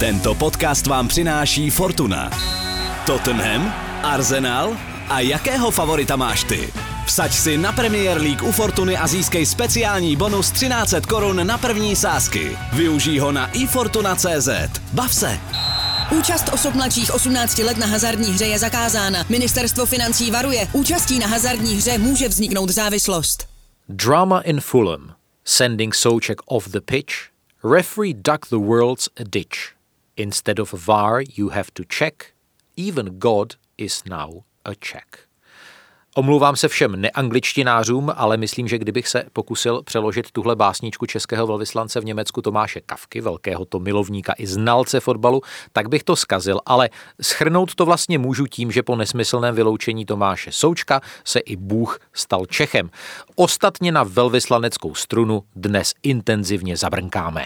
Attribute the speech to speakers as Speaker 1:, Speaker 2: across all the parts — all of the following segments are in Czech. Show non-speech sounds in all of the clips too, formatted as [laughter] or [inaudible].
Speaker 1: Tento podcast vám přináší Fortuna. Tottenham, Arsenal a jakého favorita máš ty? Vsaď si na Premier League u Fortuny a získej speciální bonus 1300 korun na první sázky. Využij ho na ifortuna.cz. Bav se!
Speaker 2: Účast osob mladších 18 let na hazardní hře je zakázána. Ministerstvo financí varuje, účastí na hazardní hře může vzniknout závislost.
Speaker 3: Drama in Fulham. Sending Souček off the pitch. Referee dug the world's a ditch. Instead of VAR, you have to check. Even God is now a check. Omlouvám se všem neangličtinářům, ale myslím, že kdybych se pokusil přeložit tuhle básničku českého velvyslance v Německu Tomáše Kavky, velkého to milovníka i znalce fotbalu, tak bych to skazil, ale schrnout to vlastně můžu tím, že po nesmyslném vyloučení Tomáše Součka se i Bůh stal Čechem. Ostatně na velvyslaneckou strunu dnes intenzivně zabrnkáme.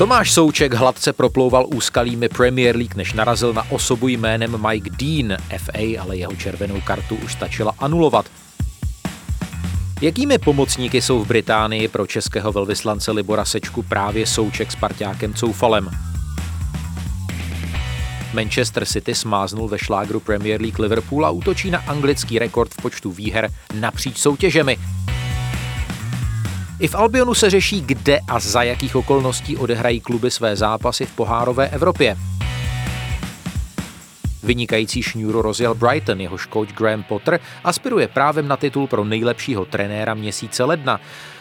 Speaker 3: Tomáš Souček hladce proplouval úskalými Premier League, než narazil na osobu jménem Mike Dean. FA ale jeho červenou kartu už stačila anulovat. Jakými pomocníky jsou v Británii pro českého velvyslance Libora Sečku právě Souček s parťákem Coufalem? Manchester City smáznul ve šlágru Premier League Liverpool a útočí na anglický rekord v počtu výher napříč soutěžemi. I v Albionu se řeší, kde a za jakých okolností odehrají kluby své zápasy v pohárové Evropě. Vynikající šňůru rozjel Brighton, jehož coach Graham Potter aspiruje právem na titul pro nejlepšího trenéra měsíce ledna.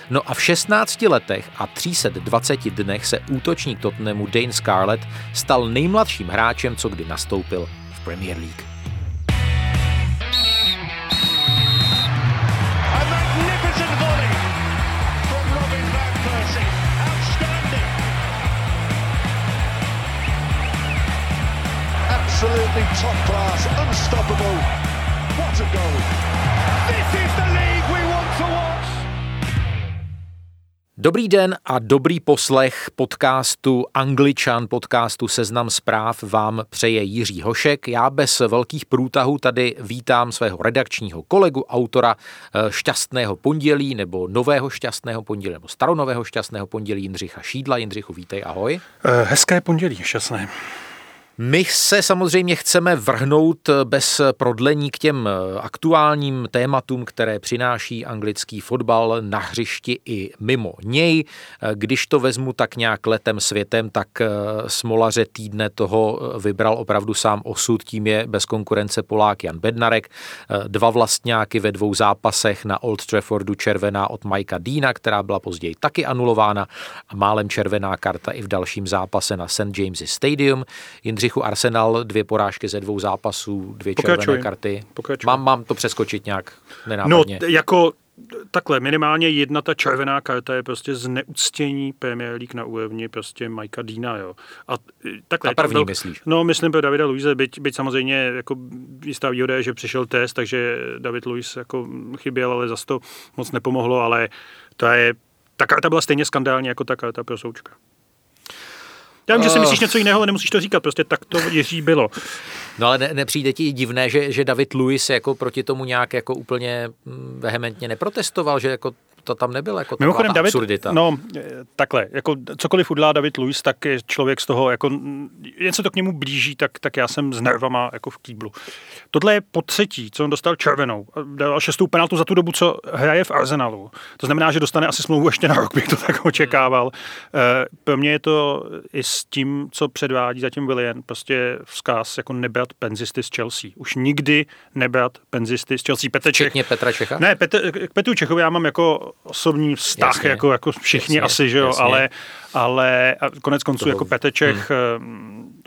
Speaker 3: No a v 16 letech a 320 dnech se útočník Tottenhamu Dane Scarlett stal nejmladším hráčem, co kdy nastoupil v Premier League. Absolutely top class, unstoppable. What a goal! This is the league we want to watch. Dobrý den a dobrý poslech podcastu Angličan, podcastu Seznam zpráv vám přeje Jiří Hošek. Já bez velkých průtahů tady vítám svého redakčního kolegu, autora eh, Šťastného pondělí nebo Nového šťastného pondělí nebo Staronového šťastného pondělí Jindřicha Šídla. Jindřichu, vítej, ahoj.
Speaker 4: Eh, hezké pondělí, šťastné.
Speaker 3: My se samozřejmě chceme vrhnout bez prodlení k těm aktuálním tématům, které přináší anglický fotbal na hřišti i mimo něj. Když to vezmu tak nějak letem světem, tak smolaře týdne toho vybral opravdu sám osud, tím je bez konkurence Polák Jan Bednarek. Dva vlastňáky ve dvou zápasech na Old Traffordu červená od Majka Dýna, která byla později taky anulována a málem červená karta i v dalším zápase na St. James's Stadium. Jindřich Jindřichu Arsenal, dvě porážky ze dvou zápasů, dvě Pokračuj. červené karty. Pokračuj. Mám, mám to přeskočit nějak nenápadně.
Speaker 4: No, jako takhle, minimálně jedna ta červená karta je prostě zneuctění Premier League na úrovni prostě Majka Dina, jo.
Speaker 3: A takhle. A první byl, myslíš?
Speaker 4: No, myslím pro Davida Luise, byť, byť samozřejmě jako jistá výhoda je, že přišel test, takže David Luiz jako chyběl, ale zase to moc nepomohlo, ale to je, ta karta byla stejně skandální jako ta karta pro Součka. Já vím, že si eh. myslíš něco jiného, ale nemusíš to říkat, prostě tak to Jiří bylo.
Speaker 3: No ale ne, nepřijde ti divné, že, že David Lewis jako proti tomu nějak jako úplně mm, vehementně neprotestoval, že jako to tam nebylo jako Mimochodem, David, absurdita.
Speaker 4: No, takhle, jako cokoliv udělá David Luiz, tak je člověk z toho, jako jen se to k němu blíží, tak, tak já jsem s nervama jako v kýblu. Tohle je po třetí, co on dostal červenou. Dal šestou penaltu za tu dobu, co hraje v Arsenalu. To znamená, že dostane asi smlouvu ještě na rok, bych to tak očekával. Hmm. Pro mě je to i s tím, co předvádí zatím William, prostě vzkaz jako nebrat penzisty z Chelsea. Už nikdy nebrat penzisty z Chelsea.
Speaker 3: Petr Čech. Petra Čecha?
Speaker 4: Ne, Petr, k Petru Čechovi já mám jako osobní vztah, jasně, jako, jako všichni jasně, asi, že jo, jasně. ale, ale konec konců to jako Peteček hmm.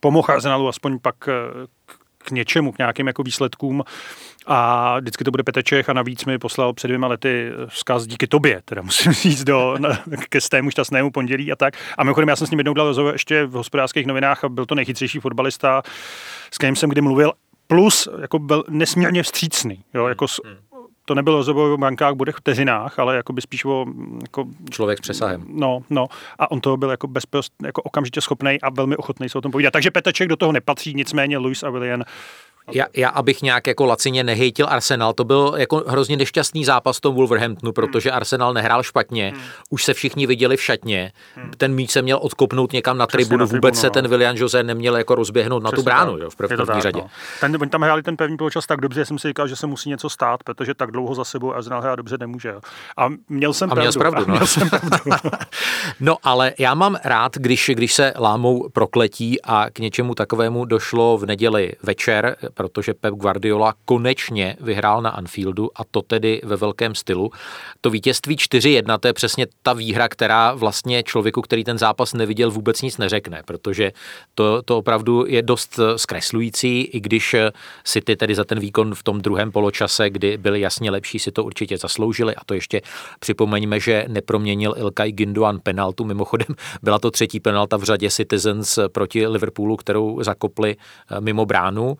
Speaker 4: pomohl Arsenalu aspoň pak eh, k něčemu, k nějakým jako výsledkům a vždycky to bude Peteček a navíc mi poslal před dvěma lety vzkaz díky tobě, teda musím [laughs] říct do, na, ke stému šťastnému pondělí a tak. A mimochodem já jsem s ním jednou dal rozhovor ještě v hospodářských novinách a byl to nejchytřejší fotbalista, s kterým jsem kdy mluvil, plus jako byl nesmírně vstřícný, jo, jako s, hmm to nebylo rozhovor o bankách, bude vteřinách, ale jako by spíš o... Jako,
Speaker 3: Člověk s přesahem.
Speaker 4: No, no. A on to byl jako, bezprost, jako okamžitě schopný a velmi ochotný se o tom povídat. Takže Peteček do toho nepatří, nicméně Luis a William
Speaker 3: Já, já, abych nějak jako lacině nehejtil Arsenal, to byl jako hrozně nešťastný zápas v tom Wolverhamptonu, protože hmm. Arsenal nehrál špatně, hmm. už se všichni viděli v šatně, hmm. ten míč se měl odkopnout někam na tribunu, na tribunu vůbec no. se ten William Jose neměl jako rozběhnout Přesně na tu bránu jo, v první tak, řadě. No.
Speaker 4: Ten, oni tam hráli ten pevný poločas tak dobře, že jsem si říkal, že se musí něco stát, protože tak dlouho za sebou Arsenal hrát dobře nemůže. Jo. A měl jsem
Speaker 3: a měl pravdu. pravdu no.
Speaker 4: měl jsem pravdu. [laughs]
Speaker 3: no ale já mám rád, když, když se lámou prokletí a k něčemu takovému došlo v neděli večer, protože Pep Guardiola konečně vyhrál na Anfieldu a to tedy ve velkém stylu. To vítězství 4-1, to je přesně ta výhra, která vlastně člověku, který ten zápas neviděl, vůbec nic neřekne, protože to, to opravdu je dost zkreslující, i když City tedy za ten výkon v tom druhém poločase, kdy byli jasně lepší, si to určitě zasloužili a to ještě připomeňme, že neproměnil Ilkay Ginduan penaltu, mimochodem byla to třetí penalta v řadě Citizens proti Liverpoolu, kterou zakopli mimo bránu.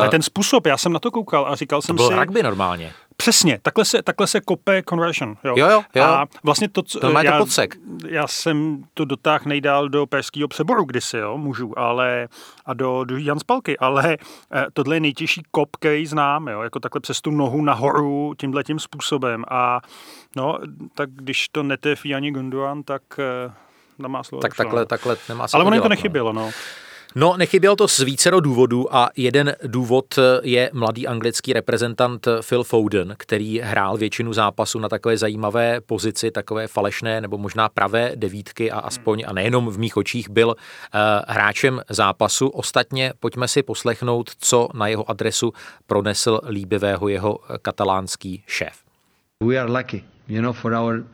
Speaker 4: Ale ten způsob, já jsem na to koukal a říkal jsem
Speaker 3: to
Speaker 4: si...
Speaker 3: rugby normálně.
Speaker 4: Přesně, takhle se, takhle se kope conversion. Jo,
Speaker 3: jo, jo. jo.
Speaker 4: A vlastně to,
Speaker 3: co, to já, to podsek.
Speaker 4: já jsem to dotáhl nejdál do perského přeboru kdysi, jo, můžu, ale a do, do Jan Spalky, ale eh, tohle je nejtěžší kop, který znám, jo, jako takhle přes tu nohu nahoru tímhle tím způsobem a no, tak když to netefí ani Gunduan, tak eh, nemá slovo.
Speaker 3: Tak takhle, takhle nemá
Speaker 4: Ale ono
Speaker 3: to
Speaker 4: no. nechybělo, no.
Speaker 3: No, nechybělo to z vícero důvodů a jeden důvod je mladý anglický reprezentant Phil Foden, který hrál většinu zápasu na takové zajímavé pozici, takové falešné nebo možná pravé devítky a aspoň, a nejenom v mých očích, byl uh, hráčem zápasu. Ostatně pojďme si poslechnout, co na jeho adresu pronesl líbivého jeho katalánský šéf.
Speaker 5: We are lucky, you know, for our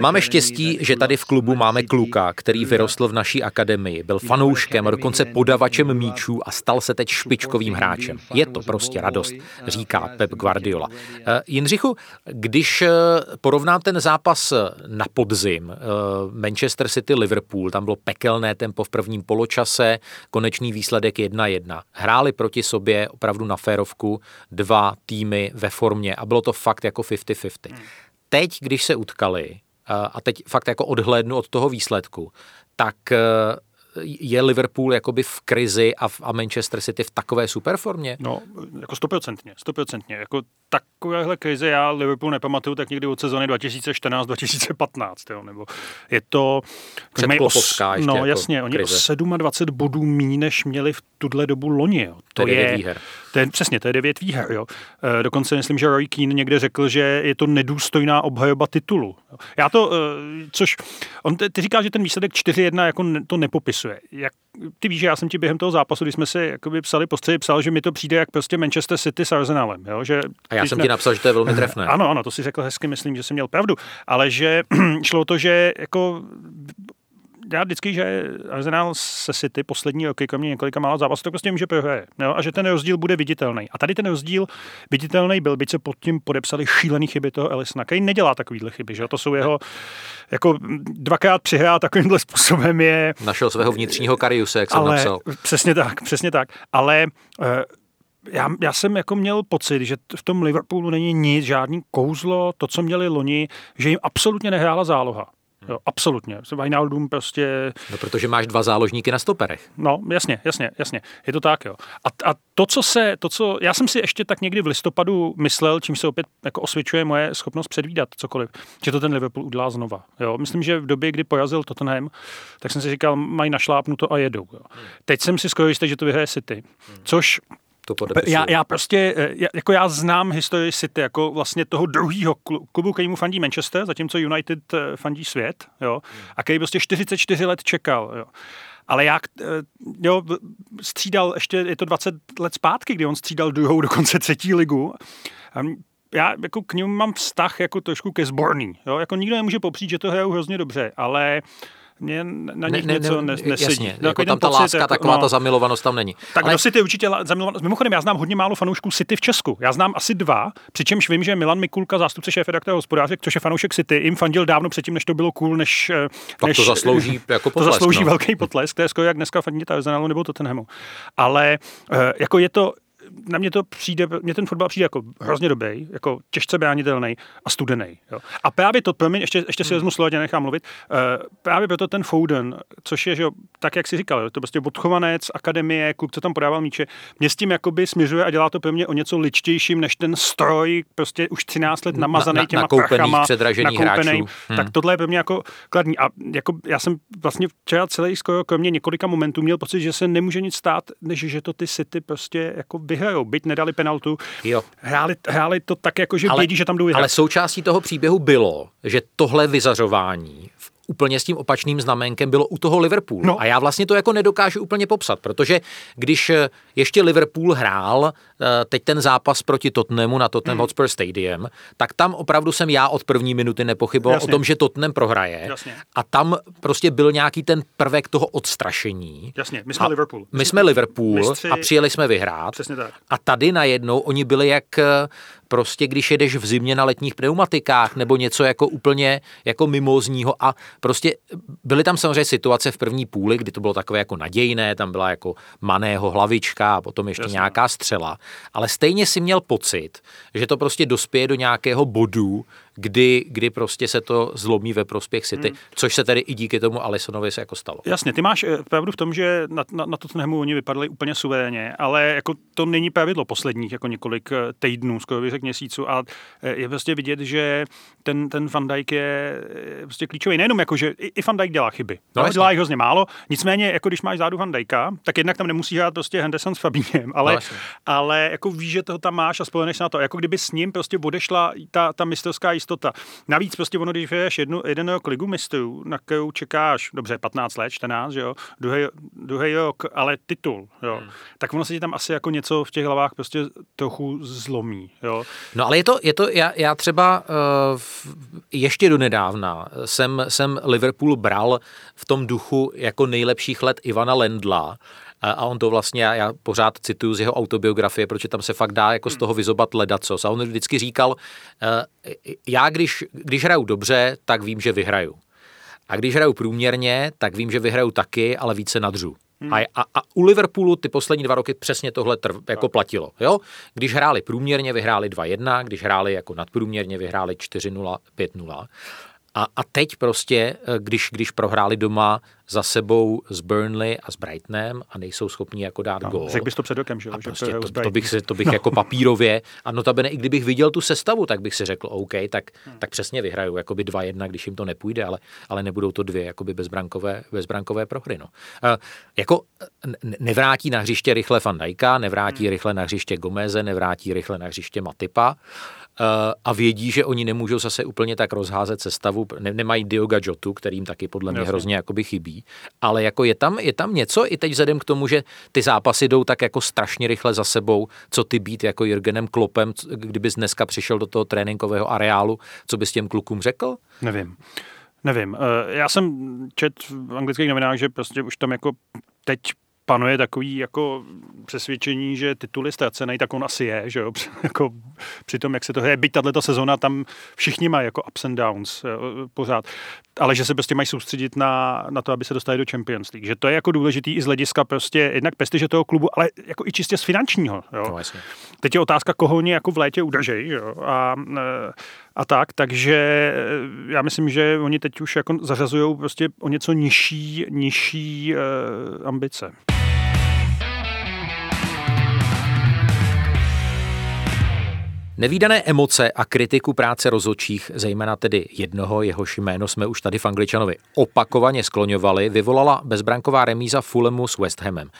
Speaker 3: Máme štěstí, že tady v klubu máme kluka, který vyrostl v naší akademii, byl fanouškem, dokonce podavačem míčů a stal se teď špičkovým hráčem. Je to prostě radost, říká Pep Guardiola. Eh, Jindřichu, když eh, porovnám ten zápas na podzim, eh, Manchester City Liverpool, tam bylo pekelné tempo v prvním poločase, konečný výsledek 1-1. Hráli proti sobě opravdu na férovku dva týmy ve formě a bylo to fakt jako 50-50. Hmm. Teď, když se utkali, a teď fakt jako odhlédnu od toho výsledku, tak je Liverpool jakoby v krizi a, a Manchester City v takové superformě?
Speaker 4: No, jako stoprocentně, stoprocentně. Jako takovéhle krize já Liverpool nepamatuju tak někdy od sezony 2014-2015, nebo je to...
Speaker 3: Předklopovská
Speaker 4: os, No jako jasně, oni krize. o 27 bodů méně, než měli v tuhle dobu loni. Jo.
Speaker 3: To, to je výher.
Speaker 4: To je, přesně, to je devět výher. Jo. E, dokonce myslím, že Roy Keane někde řekl, že je to nedůstojná obhajoba titulu. Já to, e, což, on ty, ty říká, že ten výsledek 4-1 jako ne, to nepopisuje. Jak, ty víš, že já jsem ti během toho zápasu, když jsme si jakoby psali postředy, psal, že mi to přijde jak prostě Manchester City s Arsenalem. Jo? Že,
Speaker 3: a já jsem ne... ti napsal, že to je velmi [laughs] trefné.
Speaker 4: Ano, ano, to si řekl hezky, myslím, že jsem měl pravdu. Ale že [clears throat] šlo to, že jako já vždycky, že Arsenal se City poslední roky, kromě několika málo zápasů, to prostě může prohraje. Jo? A že ten rozdíl bude viditelný. A tady ten rozdíl viditelný byl, byť se pod tím podepsali šílený chyby toho Elisona, který nedělá takovýhle chyby. Že? To jsou jeho, jako dvakrát přihrál takovýmhle způsobem je...
Speaker 3: Našel svého vnitřního Kariuse, jak jsem ale, napsal.
Speaker 4: Přesně tak, přesně tak. Ale uh, já, já jsem jako měl pocit, že v tom Liverpoolu není nic, žádný kouzlo, to, co měli loni, že jim absolutně nehrála záloha. Jo, absolutně. Wijnaldum prostě...
Speaker 3: No, protože máš dva záložníky na stoperech.
Speaker 4: No, jasně, jasně, jasně. Je to tak, jo. A, a to, co se, to, co... Já jsem si ještě tak někdy v listopadu myslel, čím se opět jako osvědčuje moje schopnost předvídat cokoliv, že to ten Liverpool udělá znova. Jo. Myslím, že v době, kdy porazil Tottenham, tak jsem si říkal, mají našlápnuto a jedou. Jo. Teď jsem si skoro jistý, že to vyhraje City. Což
Speaker 3: to
Speaker 4: já, já prostě, eh, jako já znám historii City jako vlastně toho druhého klubu, který mu fandí Manchester, zatímco United eh, fandí svět, jo, a který prostě 44 let čekal, jo. Ale jak, eh, jo, střídal, ještě je to 20 let zpátky, kdy on střídal druhou, dokonce třetí ligu. Já jako k němu mám vztah jako trošku ke zborný. Jo? Jako nikdo nemůže popřít, že to hrajou hrozně dobře, ale mě na nich ne, ne, něco ne, nesedí.
Speaker 3: Jasně, no, jako tam ta pocit, láska, jako, taková no, ta zamilovanost tam není.
Speaker 4: Tak Ale... kdo City určitě zamilovanost. Mimochodem, já znám hodně málo fanoušků City v Česku. Já znám asi dva, přičemž vím, že Milan Mikulka, zástupce šéfe redaktora hospodáře, což je fanoušek City, jim fandil dávno předtím, než to bylo cool, než...
Speaker 3: Eh, tak než, [laughs] to zaslouží jako potlesk,
Speaker 4: To zaslouží
Speaker 3: no.
Speaker 4: velký potlesk, to je skoro jak dneska fandit Arsenalu nebo Tottenhamu. Ale eh, jako je to, na mě to přijde, mě ten fotbal přijde jako hrozně dobrý, jako těžce bránitelný a studený. Jo. A právě to, pro mě, ještě, ještě si hmm. vezmu slovo, tě nechám mluvit, uh, právě proto ten Foden, což je, že jo, tak jak si říkal, to prostě odchovanec, akademie, kluk, co tam podával míče, mě s tím jakoby směřuje a dělá to pro mě o něco ličtějším než ten stroj, prostě už 13 let namazaný na, na, těma prachama, nakoupený. Hmm. tak tohle je pro mě jako kladní. A jako já jsem vlastně včera celý skoro kromě několika momentů měl pocit, že se nemůže nic stát, než že to ty City prostě jako vyhrajou. Byť nedali penaltu, jo. Hráli, hráli to tak, jako že ale, vědí, že tam jdou vyhrát.
Speaker 3: Ale součástí toho příběhu bylo, že tohle vyzařování v úplně s tím opačným znamenkem bylo u toho Liverpoolu. No. A já vlastně to jako nedokážu úplně popsat, protože když eh, ještě Liverpool hrál eh, teď ten zápas proti Tottenhamu na Tottenham mm. Hotspur Stadium, tak tam opravdu jsem já od první minuty nepochyboval Jasně. o tom, že Tottenham prohraje. Jasně. A tam prostě byl nějaký ten prvek toho odstrašení.
Speaker 4: Jasně, my jsme a Liverpool.
Speaker 3: My jsme Liverpool mistři... a přijeli jsme vyhrát.
Speaker 4: Přesně tak.
Speaker 3: A tady najednou oni byli jak eh, prostě když jedeš v zimě na letních pneumatikách nebo něco jako úplně jako mimozního a prostě byly tam samozřejmě situace v první půli, kdy to bylo takové jako nadějné, tam byla jako maného hlavička a potom ještě Jasně. nějaká střela, ale stejně si měl pocit, že to prostě dospěje do nějakého bodu, kdy, kdy prostě se to zlomí ve prospěch City, hmm. což se tedy i díky tomu Alisonovi se jako stalo.
Speaker 4: Jasně, ty máš eh, pravdu v tom, že na, na, na Tottenhamu oni vypadali úplně suverénně, ale jako to není pravidlo posledních jako několik eh, týdnů, skoro bych řekl měsíců a eh, je prostě vidět, že ten, ten Van Dijk je prostě klíčový. Nejenom jako, že i, i Van Dijk dělá chyby. No, no dělá jich hrozně málo, nicméně jako když máš zádu Van Dijka, tak jednak tam nemusí hrát prostě Henderson s Fabíněm, ale, no, ale jako víš, že toho tam máš a spojeneš na to. Jako kdyby s ním prostě odešla ta, ta mistrovská jistota. Navíc prostě ono, když vyhraješ jednu, jeden rok ligu mistrů, na kterou čekáš, dobře, 15 let, 14, jo, druhý, druhý rok, ale titul, jo, hmm. tak ono se ti tam asi jako něco v těch hlavách prostě trochu zlomí, jo.
Speaker 3: No ale je to, je to já, já třeba uh, ještě do nedávna jsem, jsem Liverpool bral v tom duchu jako nejlepších let Ivana Lendla, a on to vlastně, já pořád cituju z jeho autobiografie, protože tam se fakt dá jako z hmm. toho vyzobat ledacos. A on vždycky říkal, eh, já když, když hraju dobře, tak vím, že vyhraju. A když hraju průměrně, tak vím, že vyhraju taky, ale více nadřu. Hmm. A, a, a u Liverpoolu ty poslední dva roky přesně tohle trv, jako platilo. Jo? Když hráli průměrně, vyhráli 2-1, když hráli jako nadprůměrně, vyhráli 4-0, 5-0. A, a teď prostě, eh, když, když prohráli doma za sebou s Burnley a s Brightonem a nejsou schopni jako dát no, gól.
Speaker 4: Řekl bys to před rokem, že? A
Speaker 3: že prostě to, to, bych, si, to bych no. jako papírově, a notabene i kdybych viděl tu sestavu, tak bych si řekl, OK, tak, hmm. tak přesně vyhraju, jakoby 2-1, když jim to nepůjde, ale, ale nebudou to dvě jakoby bezbrankové, bezbrankové prohry. No. Uh, jako nevrátí na hřiště rychle Van Dijka, nevrátí hmm. rychle na hřiště Gomeze, nevrátí rychle na hřiště Matipa, Eh, a vědí, že oni nemůžou zase úplně tak rozházet sestavu, ne, nemají Dioga Jotu, kterým taky podle mě Jasně. hrozně jakoby chybí, ale jako je tam, je tam něco i teď vzhledem k tomu, že ty zápasy jdou tak jako strašně rychle za sebou, co ty být jako Jürgenem Klopem, kdybys dneska přišel do toho tréninkového areálu, co bys těm klukům řekl?
Speaker 4: Nevím. Nevím. Eh, já jsem čet v anglických novinách, že prostě už tam jako teď panuje takový jako přesvědčení, že titul je ztracený, tak on asi je, že jo, [laughs] jako při tom, jak se to hraje, byť tato sezona, tam všichni mají jako ups and downs jo, pořád, ale že se prostě mají soustředit na, na to, aby se dostali do Champions League, že to je jako důležitý i z hlediska prostě jednak prestiže toho klubu, ale jako i čistě z finančního, jo. No, Teď je otázka, koho oni jako v létě udržej, jo, a a tak, takže já myslím, že oni teď už jako zařazují prostě o něco nižší, nižší uh, ambice.
Speaker 3: Nevýdané emoce a kritiku práce rozhodčích, zejména tedy jednoho, jehož jméno jsme už tady v Angličanovi opakovaně skloňovali, vyvolala bezbranková remíza Fulhamu s West Hamem.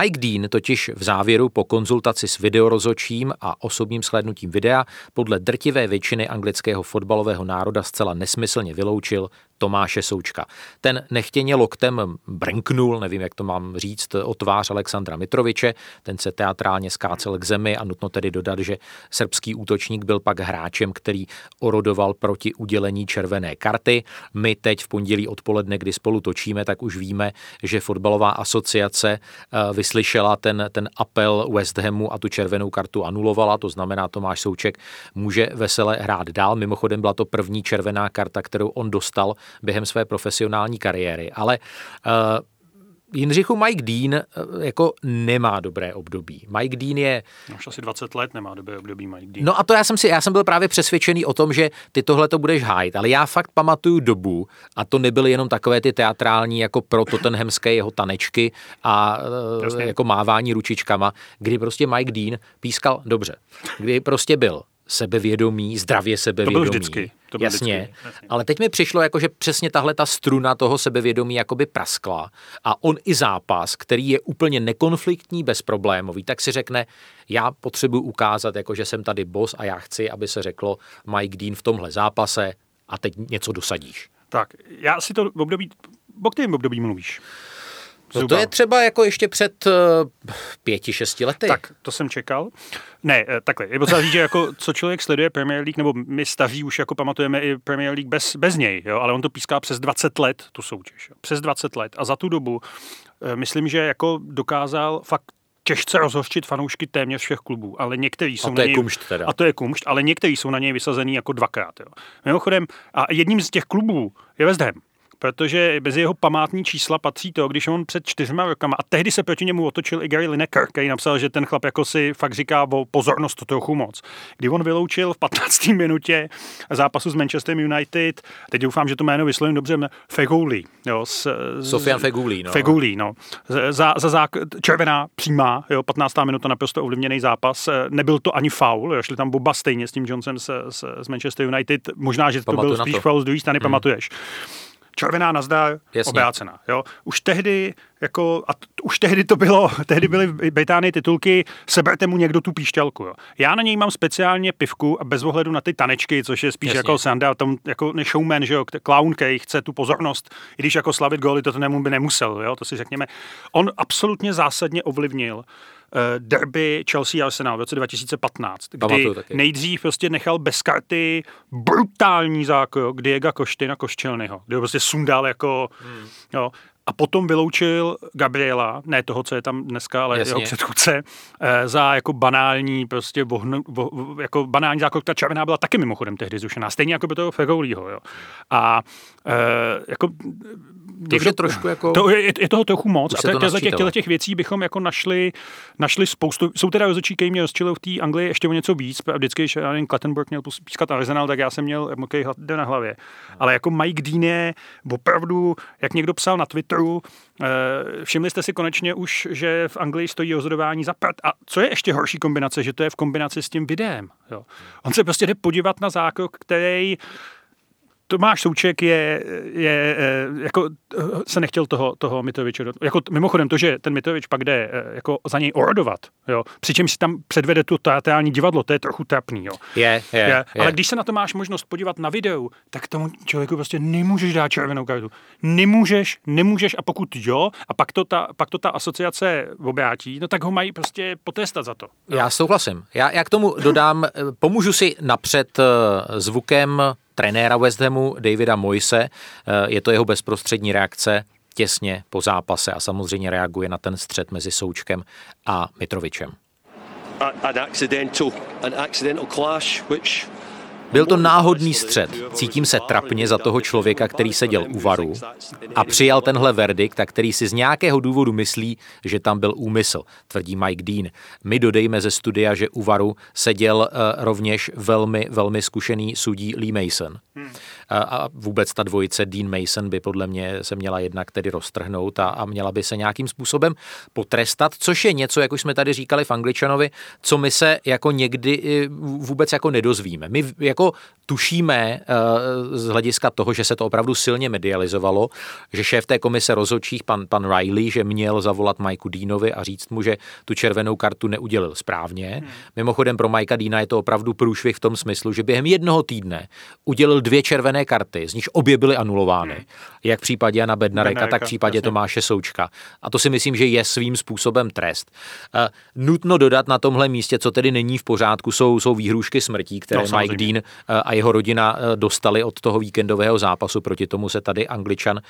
Speaker 3: Mike Dean totiž v závěru po konzultaci s videorozočím a osobním shlédnutím videa podle drtivé většiny anglického fotbalového národa zcela nesmyslně vyloučil Tomáše Součka. Ten nechtěně loktem brnknul, nevím, jak to mám říct, o tvář Alexandra Mitroviče, ten se teatrálně skácel k zemi a nutno tedy dodat, že srbský útočník byl pak hráčem, který orodoval proti udělení červené karty. My teď v pondělí odpoledne, kdy spolu točíme, tak už víme, že fotbalová asociace eh, vyslyšela ten, ten apel West Hamu a tu červenou kartu anulovala, to znamená Tomáš Souček může vesele hrát dál. Mimochodem byla to první červená karta, kterou on dostal během své profesionální kariéry, ale uh, Jindřichu Mike Dean eh, jako nemá dobré období. Mike Dean je...
Speaker 4: No, už asi 20 let nemá dobré období Mike Dean.
Speaker 3: No a to já jsem si, já jsem byl právě přesvědčený o tom, že ty tohle to budeš hájit, ale já fakt pamatuju dobu a to nebyly jenom takové ty teatrální jako pro Tottenhamské jeho tanečky a eh, Jasně. jako mávání ručičkama, kdy prostě Mike Dean pískal dobře, kdy prostě byl sebevědomí, zdravě sebevědomí. To
Speaker 4: bylo vždycky. To bylo
Speaker 3: jasně, vždycky. jasně. Ale teď mi přišlo, jako, že přesně tahle ta struna toho sebevědomí jakoby praskla a on i zápas, který je úplně nekonfliktní, bezproblémový, tak si řekne, já potřebuji ukázat, jako, že jsem tady boss a já chci, aby se řeklo Mike Dean v tomhle zápase a teď něco dosadíš.
Speaker 4: Tak, já si to v období, o kterém období mluvíš?
Speaker 3: No to je třeba jako ještě před uh, pěti, šesti lety.
Speaker 4: Tak, to jsem čekal. Ne, eh, takhle, je potřeba říct, že jako co člověk sleduje Premier League, nebo my staří už jako pamatujeme i Premier League bez, bez něj, jo, ale on to píská přes 20 let, tu soutěž. Jo, přes 20 let. A za tu dobu uh, myslím, že jako dokázal fakt těžce rozhořčit fanoušky téměř všech klubů, ale někteří jsou
Speaker 3: a to
Speaker 4: na něj,
Speaker 3: je kumšt teda.
Speaker 4: A to je kumšt, ale někteří jsou na něj vysazený jako dvakrát. Jo. Mimochodem, a jedním z těch klubů je West Ham protože bez jeho památní čísla patří to, když on před čtyřma rokama, a tehdy se proti němu otočil i Gary Lineker, který napsal, že ten chlap jako si fakt říká o pozornost to trochu moc. Kdy on vyloučil v 15. [laughs] minutě zápasu s Manchester United, teď doufám, že to jméno vyslovím dobře, Fegouli. Jo, s,
Speaker 3: Sofian Fegouli, no.
Speaker 4: Fegouli, no. Za, za zák, červená přímá, jo, 15. minuta naprosto ovlivněný zápas. Nebyl to ani faul, jo, šli tam Boba stejně s tím Johnsonem z, z, z Manchester United. Možná, že to byl spíš faul z druhé strany, hmm. pamatuješ červená nazdar, Jasně. obrácená. Jo? Už tehdy, jako, a t- už tehdy to bylo, [laughs] tehdy byly v Británii titulky seberte mu někdo tu píšťalku. Jo? Já na něj mám speciálně pivku a bez ohledu na ty tanečky, což je spíš Jasně. jako sanda, tom, jako showman, že jo, clown, který chce tu pozornost, i když jako slavit góly, to nemu by nemusel, jo? to si řekněme. On absolutně zásadně ovlivnil derby Chelsea Arsenal v roce 2015, kdy nejdřív prostě nechal bez karty brutální zákrok Diego Košty na Koščelnyho, kdy ho prostě sundal jako, hmm. jo, a potom vyloučil Gabriela, ne toho, co je tam dneska, ale Jasně. jeho předchůdce, eh, za jako banální prostě vohn, vo, jako banální zákrok. Ta červená byla taky mimochodem tehdy zrušená, stejně jako by toho Fegoulího. Jo. A e, jako
Speaker 3: to někdo, je trošku jako...
Speaker 4: To je, je toho trochu moc. a těchto těch, těchto těch věcí bychom jako našli, našli spoustu. Jsou teda rozhodčí, který mě rozčilil v té Anglii ještě o něco víc. Vždycky, když já nevím, Klattenburg měl pískat Arsenal, tak já jsem měl mokrej na hlavě. Ale jako Mike Dean je opravdu, jak někdo psal na Twitteru, eh, všimli jste si konečně už, že v Anglii stojí rozhodování za prd. A co je ještě horší kombinace, že to je v kombinaci s tím videem. Jo. On se prostě jde podívat na zákrok, který Tomáš Souček je, je eh, jako eh, se nechtěl toho, toho Mitoviče. Jako mimochodem to, že ten Mitovič pak jde eh, jako za něj orodovat, jo, přičemž si tam předvede tu teatrální divadlo, to je trochu trapný. Jo.
Speaker 3: Je, je, je, je.
Speaker 4: Ale když se na to máš možnost podívat na videu, tak tomu člověku prostě nemůžeš dát červenou kartu. Nemůžeš, nemůžeš a pokud jo, a pak to ta, pak to ta asociace obrátí, no tak ho mají prostě potrestat za to.
Speaker 3: Jo. Já souhlasím. Já, já k tomu dodám, pomůžu si napřed zvukem trenéra West Hamu Davida Moise. Eh, je to jeho bezprostřední reakce těsně po zápase a samozřejmě reaguje na ten střed mezi Součkem a Mitrovičem. An accidental, an accidental clash, which byl to náhodný střed. Cítím se trapně za toho člověka, který seděl u varu a přijal tenhle verdikt, a který si z nějakého důvodu myslí, že tam byl úmysl, tvrdí Mike Dean. My dodejme ze studia, že u varu seděl uh, rovněž velmi, velmi zkušený sudí Lee Mason. A vůbec ta dvojice Dean Mason by podle mě se měla jednak tedy roztrhnout a, a měla by se nějakým způsobem potrestat, což je něco, jak už jsme tady říkali v Angličanovi, co my se jako někdy eh, vůbec jako nedozvíme. My jako tušíme eh, z hlediska toho, že se to opravdu silně medializovalo, že šéf té komise rozhodčích, pan, pan Riley, že měl zavolat Mikeu Deanovi a říct mu, že tu červenou kartu neudělil správně. Hmm. Mimochodem pro Mikea Deana je to opravdu průšvih v tom smyslu, že během jednoho týdne udělil dvě červené červené karty, z nichž obě byly anulovány, hmm. jak v případě Jana Bednareka, tak v případě jasně. Tomáše Součka. A to si myslím, že je svým způsobem trest. Uh, nutno dodat na tomhle místě, co tedy není v pořádku, jsou, jsou výhrušky smrtí, které no, Mike Dean uh, a jeho rodina uh, dostali od toho víkendového zápasu. Proti tomu se tady Angličan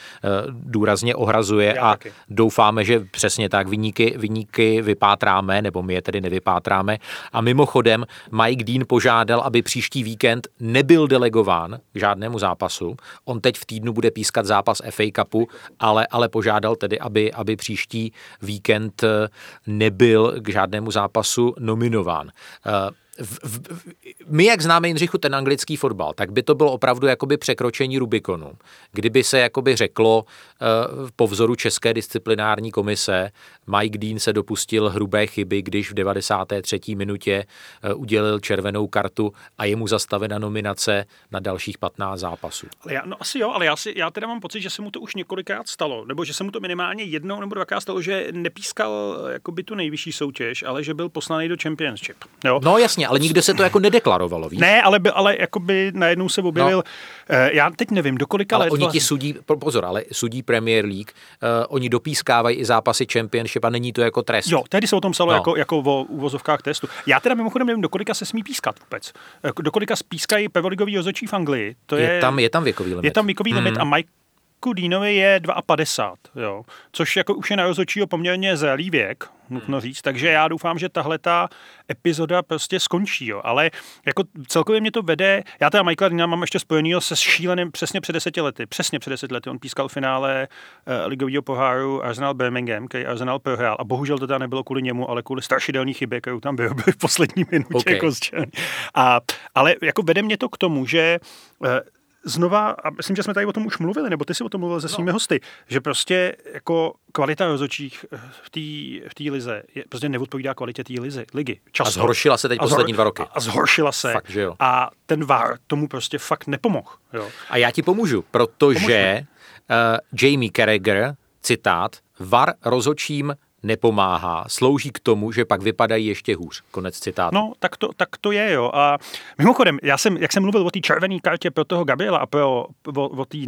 Speaker 3: důrazně ohrazuje Já a taky. doufáme, že přesně tak vyníky, vyníky vypátráme, nebo my je tedy nevypátráme. A mimochodem Mike Dean požádal, aby příští víkend nebyl delegován žádnému zápasu. On teď v týdnu bude pískat zápas FA Cupu, ale, ale požádal tedy, aby, aby příští víkend nebyl k žádnému zápasu nominován v, v, my, jak známe Jindřichu ten anglický fotbal, tak by to bylo opravdu jakoby překročení Rubikonu. Kdyby se jakoby řeklo uh, po vzoru České disciplinární komise, Mike Dean se dopustil hrubé chyby, když v 93. minutě uh, udělil červenou kartu a je mu zastavena nominace na dalších 15 zápasů.
Speaker 4: Ale já, no asi jo, ale já, si, já teda mám pocit, že se mu to už několikrát stalo, nebo že se mu to minimálně jednou nebo dvakrát stalo, že nepískal jakoby tu nejvyšší soutěž, ale že byl poslaný do Championship. Jo?
Speaker 3: No jasně, ale nikde se to jako nedeklarovalo, víš?
Speaker 4: Ne, ale, by, ale jakoby najednou se objevil, no. uh, já teď nevím, do kolika
Speaker 3: ale
Speaker 4: let...
Speaker 3: oni ti sudí, pozor, ale sudí Premier League, uh, oni dopískávají i zápasy Championship a není to jako trest.
Speaker 4: Jo, tehdy se o tom psalo no. jako, jako o úvozovkách testu. Já teda mimochodem nevím, do kolika se smí pískat vůbec. Do kolika spískají pevoligový rozhodčí v Anglii.
Speaker 3: To je, je, tam, je tam věkový limit.
Speaker 4: Je tam věkový hmm. limit a Mike Kudínovi je 52, jo, což jako už je na rozhodčího poměrně zralý věk, nutno hmm. říct, takže já doufám, že tahle ta epizoda prostě skončí, jo, ale jako celkově mě to vede, já teda Michaela Dina mám ještě spojenýho se šíleným přesně před deseti lety, přesně před deseti lety, on pískal v finále uh, ligového poháru Arsenal Birmingham, který Arsenal prohrál a bohužel to teda nebylo kvůli němu, ale kvůli strašidelný chybě, kterou tam byl v poslední minutě. Okay. Jako a, ale jako vede mě to k tomu, že uh, znova, a myslím, že jsme tady o tom už mluvili, nebo ty si o tom mluvil se svými no. hosty, že prostě jako kvalita rozočích v té v tý lize je, prostě neodpovídá kvalitě té lizy, ligy.
Speaker 3: Často. A zhoršila se teď a poslední dva roky.
Speaker 4: A zhoršila se.
Speaker 3: Fakt, že jo.
Speaker 4: A ten VAR tomu prostě fakt nepomohl. Jo.
Speaker 3: A já ti pomůžu, protože uh, Jamie Carragher, citát, VAR rozočím nepomáhá, slouží k tomu, že pak vypadají ještě hůř. Konec citátu.
Speaker 4: No, tak to, tak to je, jo. A mimochodem, já jsem, jak jsem mluvil o té červené kartě pro toho Gabriela a pro, o, o, tý,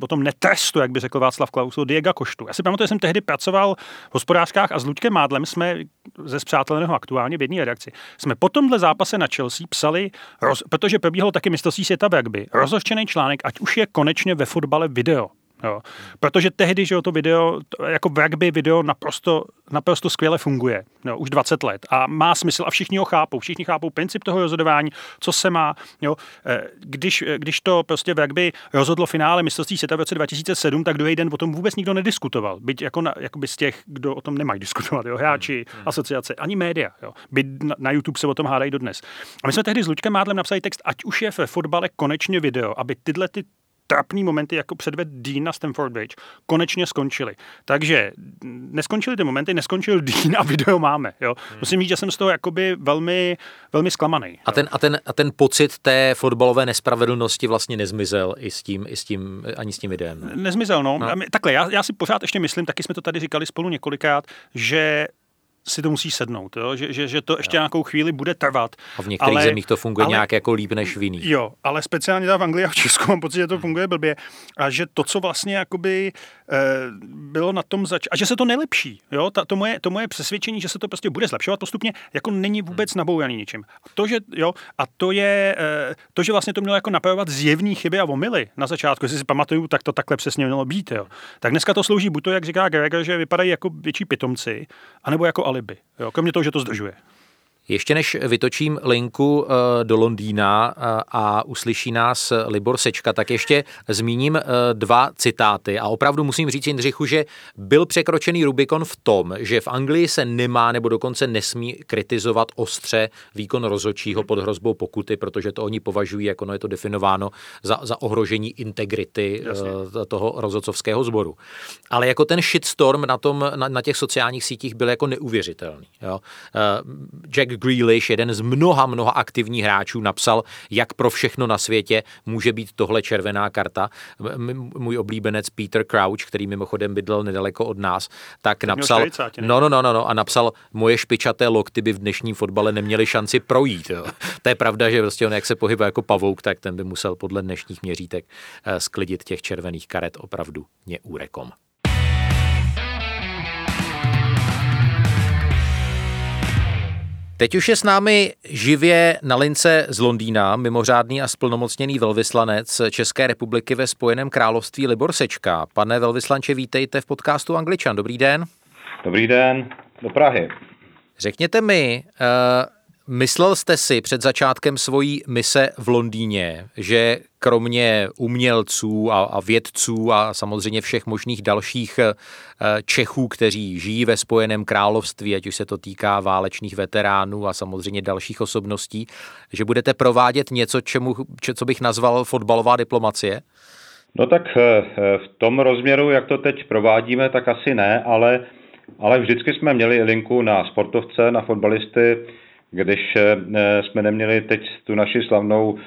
Speaker 4: o tom netrestu, jak by řekl Václav Klaus, Diego Koštu. Já si pamatuju, že jsem tehdy pracoval v hospodářkách a s Luďkem Mádlem jsme ze zpřáteleného aktuálně v jedné redakci. Jsme po tomhle zápase na Chelsea psali, roz, protože probíhalo taky mistrovství světa v rugby, rozhořčený článek, ať už je konečně ve fotbale video. Jo. Protože tehdy, že to video, jako v rugby video naprosto, naprosto skvěle funguje, jo, už 20 let a má smysl a všichni ho chápou, všichni chápou princip toho rozhodování, co se má, jo. Eh, když, když to prostě v rugby rozhodlo finále mistrovství světa v roce 2007, tak druhý den o tom vůbec nikdo nediskutoval, byť jako na, jakoby z těch, kdo o tom nemají [laughs] diskutovat, jo, hráči, hmm. hmm. asociace, ani média, jo. Byť na, na YouTube se o tom hádají dodnes. A my jsme tehdy s Luďkem Mádlem napsali text, ať už je ve fotbale konečně video, aby tyhle ty trapný momenty, jako předved Dean na Stamford Bridge, konečně skončily. Takže neskončily ty momenty, neskončil Dean a video máme. Jo? Hmm. Musím říct, že jsem z toho jakoby velmi, velmi zklamaný.
Speaker 3: A ten, a, ten, a ten pocit té fotbalové nespravedlnosti vlastně nezmizel i s tím, i s tím ani s tím videem.
Speaker 4: Nezmizel, no. no. Takhle, já, já si pořád ještě myslím, taky jsme to tady říkali spolu několikrát, že si to musí sednout, jo? Že, že, že to ještě jo. nějakou chvíli bude trvat.
Speaker 3: A v některých ale, zemích to funguje ale, nějak jako líp než v jiných.
Speaker 4: Jo, ale speciálně v Anglii a v Česku mám pocit, že to funguje blbě a že to, co vlastně jakoby e, bylo na tom zač... a že se to nelepší, jo? Ta, to, moje, to moje přesvědčení, že se to prostě bude zlepšovat postupně, jako není vůbec hmm. nabouraný ničím. A to, že, jo, a to je, e, to, že vlastně to mělo jako napravovat zjevní chyby a omily na začátku, jestli si pamatuju, tak to takhle přesně mělo být, jo. Tak dneska to slouží buď to, jak říká Gregor, že vypadají jako větší pitomci, anebo jako alibi. Jo, kromě toho, že to zdržuje.
Speaker 3: Ještě než vytočím linku eh, do Londýna eh, a uslyší nás Libor Sečka, tak ještě zmíním eh, dva citáty. A opravdu musím říct Jindřichu, že byl překročený Rubikon v tom, že v Anglii se nemá nebo dokonce nesmí kritizovat ostře výkon rozočího pod hrozbou pokuty, protože to oni považují, jako no je to definováno, za, za ohrožení integrity Jasně. toho rozhodcovského sboru. Ale jako ten shitstorm na, tom, na, na těch sociálních sítích byl jako neuvěřitelný. Jo? Jack Grealish, jeden z mnoha, mnoha aktivních hráčů, napsal, jak pro všechno na světě může být tohle červená karta. Můj oblíbenec Peter Crouch, který mimochodem bydlel nedaleko od nás, tak napsal, no, no, no, no, no, a napsal, moje špičaté lokty by v dnešním fotbale neměly šanci projít. Jo. [laughs] To je pravda, že prostě on, jak se pohybuje jako pavouk, tak ten by musel podle dnešních měřítek eh, sklidit těch červených karet opravdu neúrekom. Teď už je s námi živě na lince z Londýna mimořádný a splnomocněný velvyslanec České republiky ve Spojeném království Libor Sečka. Pane velvyslanče, vítejte v podcastu Angličan. Dobrý den.
Speaker 6: Dobrý den, do Prahy.
Speaker 3: Řekněte mi, uh, Myslel jste si před začátkem svojí mise v Londýně, že kromě umělců a, a vědců a samozřejmě všech možných dalších eh, Čechů, kteří žijí ve Spojeném království, ať už se to týká válečných veteránů a samozřejmě dalších osobností, že budete provádět něco, čemu, co bych nazval fotbalová diplomacie?
Speaker 6: No tak eh, v tom rozměru, jak to teď provádíme, tak asi ne, ale, ale vždycky jsme měli linku na sportovce, na fotbalisty, když eh, jsme neměli teď tu naši slavnou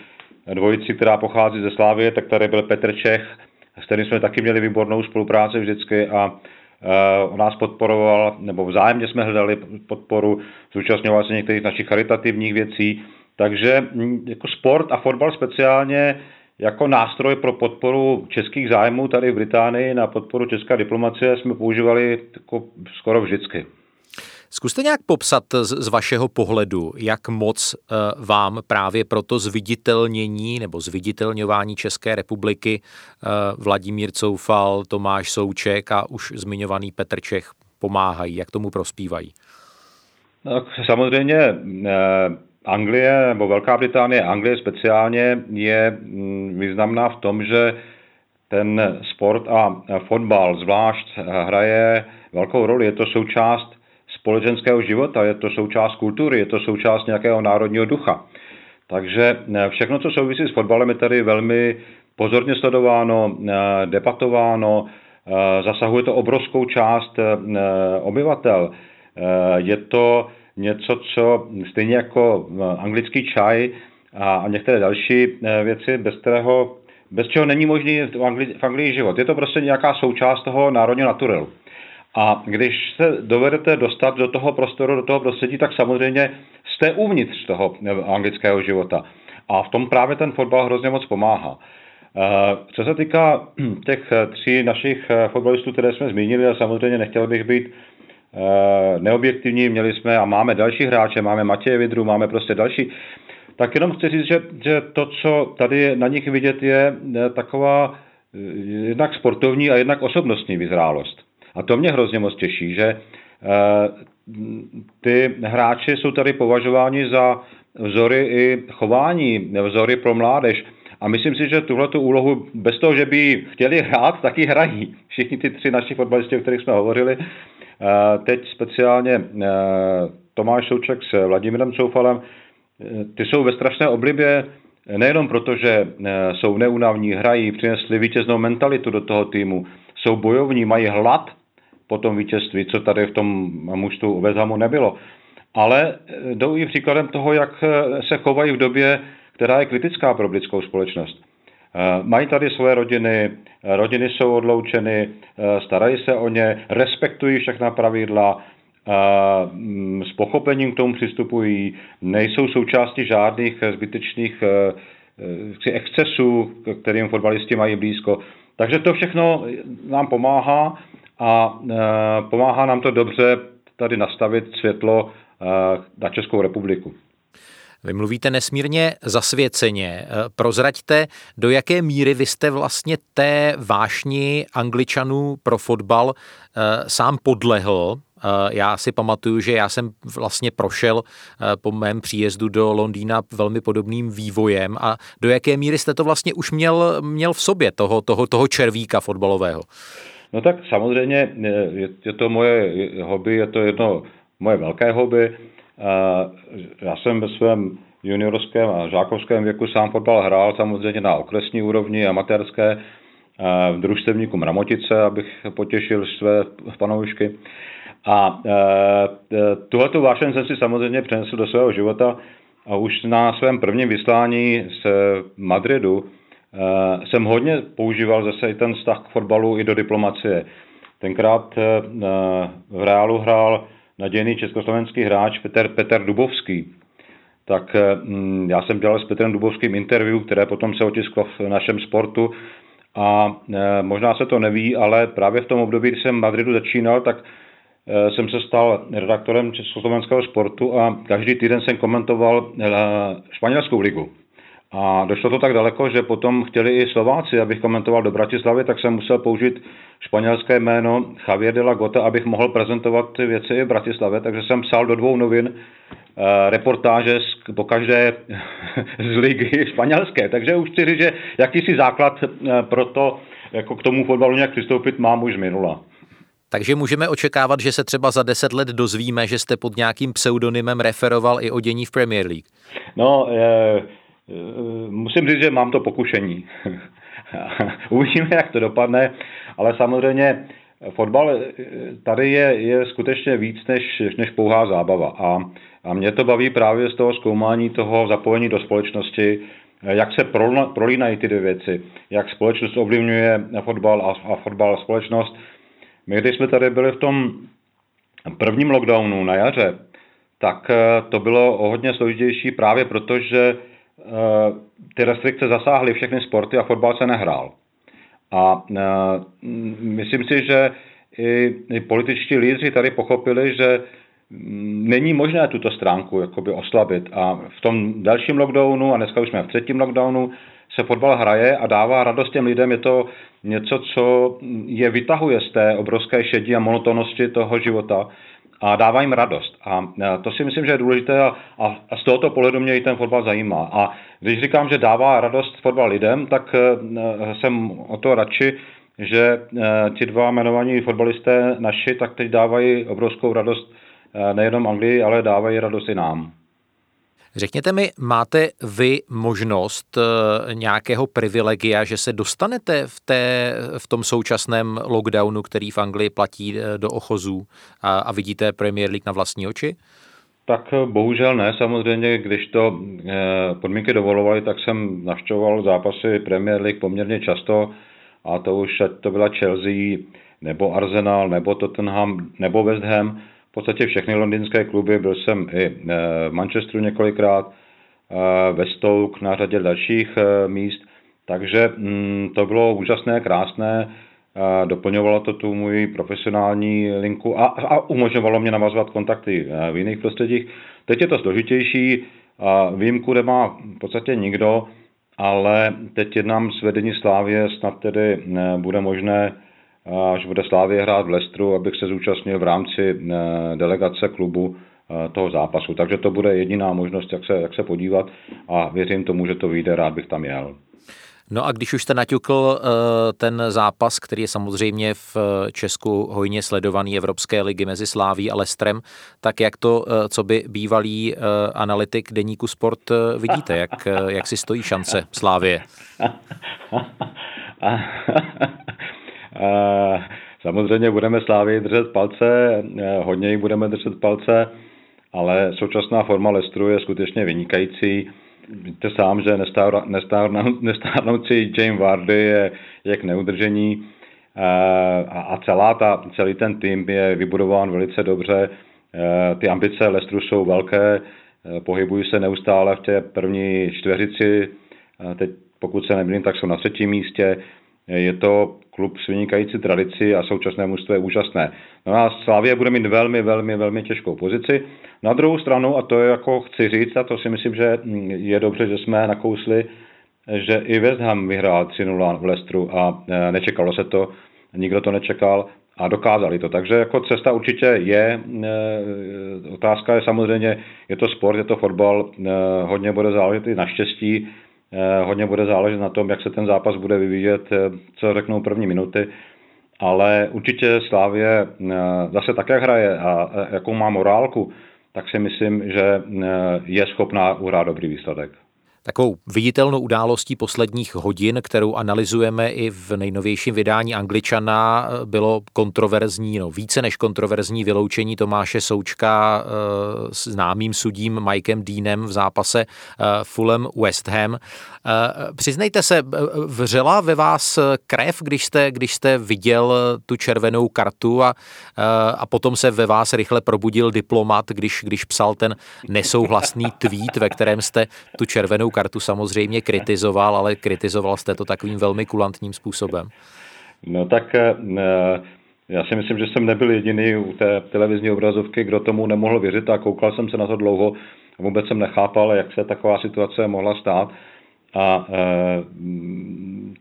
Speaker 6: dvojici, která pochází ze Slávie, tak tady byl Petr Čech, s kterým jsme taky měli výbornou spolupráci vždycky a on nás podporoval, nebo vzájemně jsme hledali podporu, zúčastňoval se některých našich charitativních věcí, takže hm, jako sport a fotbal speciálně jako nástroj pro podporu českých zájmů tady v Británii na podporu české diplomacie jsme používali jako skoro vždycky.
Speaker 3: Zkuste nějak popsat z, z vašeho pohledu, jak moc uh, vám právě pro to zviditelnění nebo zviditelňování České republiky uh, Vladimír Coufal, Tomáš Souček a už zmiňovaný Petr Čech pomáhají, jak tomu prospívají?
Speaker 6: No, samozřejmě eh, Anglie, nebo Velká Británie, Anglie speciálně je mm, významná v tom, že ten sport a fotbal zvlášť hraje velkou roli. Je to součást společenského života, je to součást kultury, je to součást nějakého národního ducha. Takže eh, všechno, co souvisí s fotbalem, je tady velmi pozorně sledováno, eh, debatováno, eh, zasahuje to obrovskou část obyvatel. Je to něco, co stejně jako anglický čaj a některé další věci, bez kterého, bez čeho není možný v Anglii, v Anglii život. Je to prostě nějaká součást toho národního naturelu. A když se dovedete dostat do toho prostoru, do toho prostředí, tak samozřejmě jste uvnitř toho anglického života. A v tom právě ten fotbal hrozně moc pomáhá. Eh, co se týká těch tří našich eh, fotbalistů, které jsme zmínili, a samozřejmě nechtěl bych být eh, neobjektivní, měli jsme a máme další hráče, máme Matěje Vidru, máme prostě další, tak jenom chci říct, že, že to, co tady na nich vidět, je taková jednak sportovní a jednak osobnostní vyzrálost. A to mě hrozně moc těší, že eh, ty hráči jsou tady považováni za vzory i chování, vzory pro mládež. A myslím si, že tuhle úlohu bez toho, že by chtěli hrát, taky hrají. Všichni ty tři naši fotbalisti, o kterých jsme hovořili. Eh, teď speciálně eh, Tomáš Souček s Vladimírem Coufalem, ty jsou ve strašné oblibě nejenom proto, že jsou neunavní, hrají, přinesli vítěznou mentalitu do toho týmu, jsou bojovní, mají hlad po tom vítězství, co tady v tom mužstvu Vezamu nebylo. Ale eh, jdou i příkladem toho, jak eh, se chovají v době, která je kritická pro britskou společnost. Eh, mají tady své rodiny, rodiny jsou odloučeny, starají se o ně, respektují všechna pravidla, s pochopením k tomu přistupují, nejsou součástí žádných zbytečných excesů, kterým fotbalisti mají blízko. Takže to všechno nám pomáhá a e, pomáhá nám to dobře tady nastavit světlo e, na Českou republiku.
Speaker 3: Vy mluvíte nesmírně zasvěceně. E, prozraďte, do jaké míry vy jste vlastně té vášni angličanů pro fotbal sám podlehl. Já si pamatuju, že já jsem vlastně prošel po mém příjezdu do Londýna velmi podobným vývojem a do jaké míry jste to vlastně už měl, měl v sobě, toho, toho, toho červíka fotbalového?
Speaker 6: No tak samozřejmě je, je to moje hobby, je to jedno moje velké hobby. Já jsem ve svém juniorském a žákovském věku sám fotbal hrál samozřejmě na okresní úrovni, amatérské, v družstevníku Mramotice, abych potěšil své panoušky. A tuhletu vášen jsem si samozřejmě přenesl do svého života a už na svém prvním vyslání z Madridu Eh, jsem hodně používal zase i ten vztah k fotbalu i do diplomacie. Tenkrát eh, v Reálu hrál nadějný československý hráč Petr, Petr Dubovský. Tak mm, já jsem dělal s Petrem Dubovským interview, které potom se otisklo v našem sportu a eh, možná se to neví, ale právě v tom období, kdy jsem v Madridu začínal, tak jsem se stal redaktorem Československého sportu a každý týden jsem komentoval španělskou ligu. A došlo to tak daleko, že potom chtěli i Slováci, abych komentoval do Bratislavy, tak jsem musel použít španělské jméno Javier de la Gota, abych mohl prezentovat ty věci i v Bratislavě. Takže jsem psal do dvou novin eh, reportáže z, po každé [laughs] z ligy španělské. Takže už chci říct, že jakýsi základ eh, pro to, jako k tomu fotbalu nějak přistoupit, mám už minula.
Speaker 3: Takže můžeme očekávat, že se třeba za deset let dozvíme, že jste pod nějakým pseudonymem referoval i o dění v Premier League.
Speaker 6: No, e, musím říct, že mám to pokušení. [laughs] Uvidíme, jak to dopadne, ale samozřejmě fotbal eh, tady je, je skutečně víc než, než pouhá zábava. A, a mě to baví právě z toho zkoumání toho zapojení do společnosti, jak se prolínají ty dvě věci, jak společnost ovlivňuje fotbal a, a fotbal společnost. My, když jsme tady byli v tom prvním lockdownu na jaře, tak eh, to bylo o hodně složitější právě proto, že eh, ty restrikce zasáhly všechny sporty a fotbal se nehrál. A eh, myslím si, že i, političtí lídři tady pochopili, že mm, není možné tuto stránku jakoby oslabit. A v tom dalším lockdownu, a dneska už jsme v třetím lockdownu, se fotbal hraje a dává radost těm lidem. Je to něco, co je vytahuje z té obrovské šedí a monotonnosti toho života a dává jim radost. A to si myslím, že je důležité a, a z tohoto pohledu mě i ten fotbal zajímá. A když říkám, že dává radost fotbal lidem, tak e, jsem o to radši, že e, ti dva jmenovaní fotbalisté naši, tak teď dávají obrovskou radost e, nejenom Anglii, ale dávají radost i nám.
Speaker 3: Řekněte mi, máte vy možnost eh, nějakého privilegia, že se dostanete v, té, v tom současném lockdownu, který v Anglii platí eh, do ochozů a, a vidíte Premier League na vlastní oči?
Speaker 6: Tak eh, bohužel ne, samozřejmě, když to podmínky dovolovaly, tak jsem navštěvoval zápasy Premier League poměrně často a to už to byla Chelsea, nebo Arsenal, nebo Tottenham, nebo West Ham v podstatě všechny londýnské kluby, byl jsem i eh, v Manchesteru několikrát, eh, ve Stoke, na řadě dalších eh, míst, takže mm, to bylo úžasné, krásné, doplňovalo to tu můj profesionální linku a, a umožňovalo mě navazovat kontakty v jiných prostředích. Teď je to složitější, výjimku nemá v podstatě nikdo, ale teď jednám s vedení Slávě, snad tedy bude možné až bude Slávě hrát v Lestru, abych se zúčastnil v rámci eh, delegace klubu eh, toho zápasu. Takže to bude jediná možnost, jak se, jak se podívat a věřím tomu, že to vyjde, rád bych tam jel.
Speaker 3: No a když už jste naťukl eh, ten zápas, který je samozřejmě v Česku hojně sledovaný Evropské ligy mezi Sláví a Lestrem, tak jak to, co by bývalý analytik deníku Sport vidíte, jak, jak si stojí šance Slávě? [laughs] [laughs]
Speaker 6: Samozřejmě budeme Slávy držet palce, eh, hodně jich budeme držet palce, ale současná forma Lestru je skutečně vynikající. Víte sám, že nestárnoucí James Vardy je, je k neudržení eh, a celá ta, celý ten tým je vybudován velice dobře. Eh, ty ambice Lestru jsou velké, pohybují se neustále v té první čtveřici, teď pokud se nemýlím, tak jsou na třetím místě. Je to klub s vynikající tradici a současné mužstvo je úžasné. No a Slavě bude mít velmi, velmi, velmi těžkou pozici. Na druhou stranu, a to je jako chci říct, a to si myslím, že je dobře, že jsme nakousli, že i West Ham vyhrál 3-0 v Lestru a e, nečekalo se to, nikdo to nečekal a dokázali to. Takže jako cesta určitě je. E, otázka je samozřejmě, je to sport, je to fotbal, e, hodně bude záležet i na štěstí, hodně bude záležet na tom, jak se ten zápas bude vyvíjet, eh, co řeknou první minuty, ale určitě Slávě eh, zase tak, jak hraje a jakou má morálku, tak si myslím, že je schopná uhrát dobrý výsledek.
Speaker 3: Takovou viditelnou událostí posledních hodin, kterou analyzujeme i v nejnovějším vydání Angličana, bylo kontroverzní, no více než kontroverzní vyloučení Tomáše Součka e, s známým sudím Mikem Deanem v zápase e, Fulham West Ham. E, přiznejte se, vřela ve vás krev, když jste, když jste viděl tu červenou kartu a, a potom se ve vás rychle probudil diplomat, když, když psal ten nesouhlasný [laughs] tweet, ve kterém jste tu červenou kartu samozřejmě kritizoval, ale kritizoval jste to takovým velmi kulantním způsobem.
Speaker 6: No tak eh, já si myslím, že jsem nebyl jediný u té televizní obrazovky, kdo tomu nemohl věřit a koukal jsem se na to dlouho a vůbec jsem nechápal, jak se taková situace mohla stát. A e,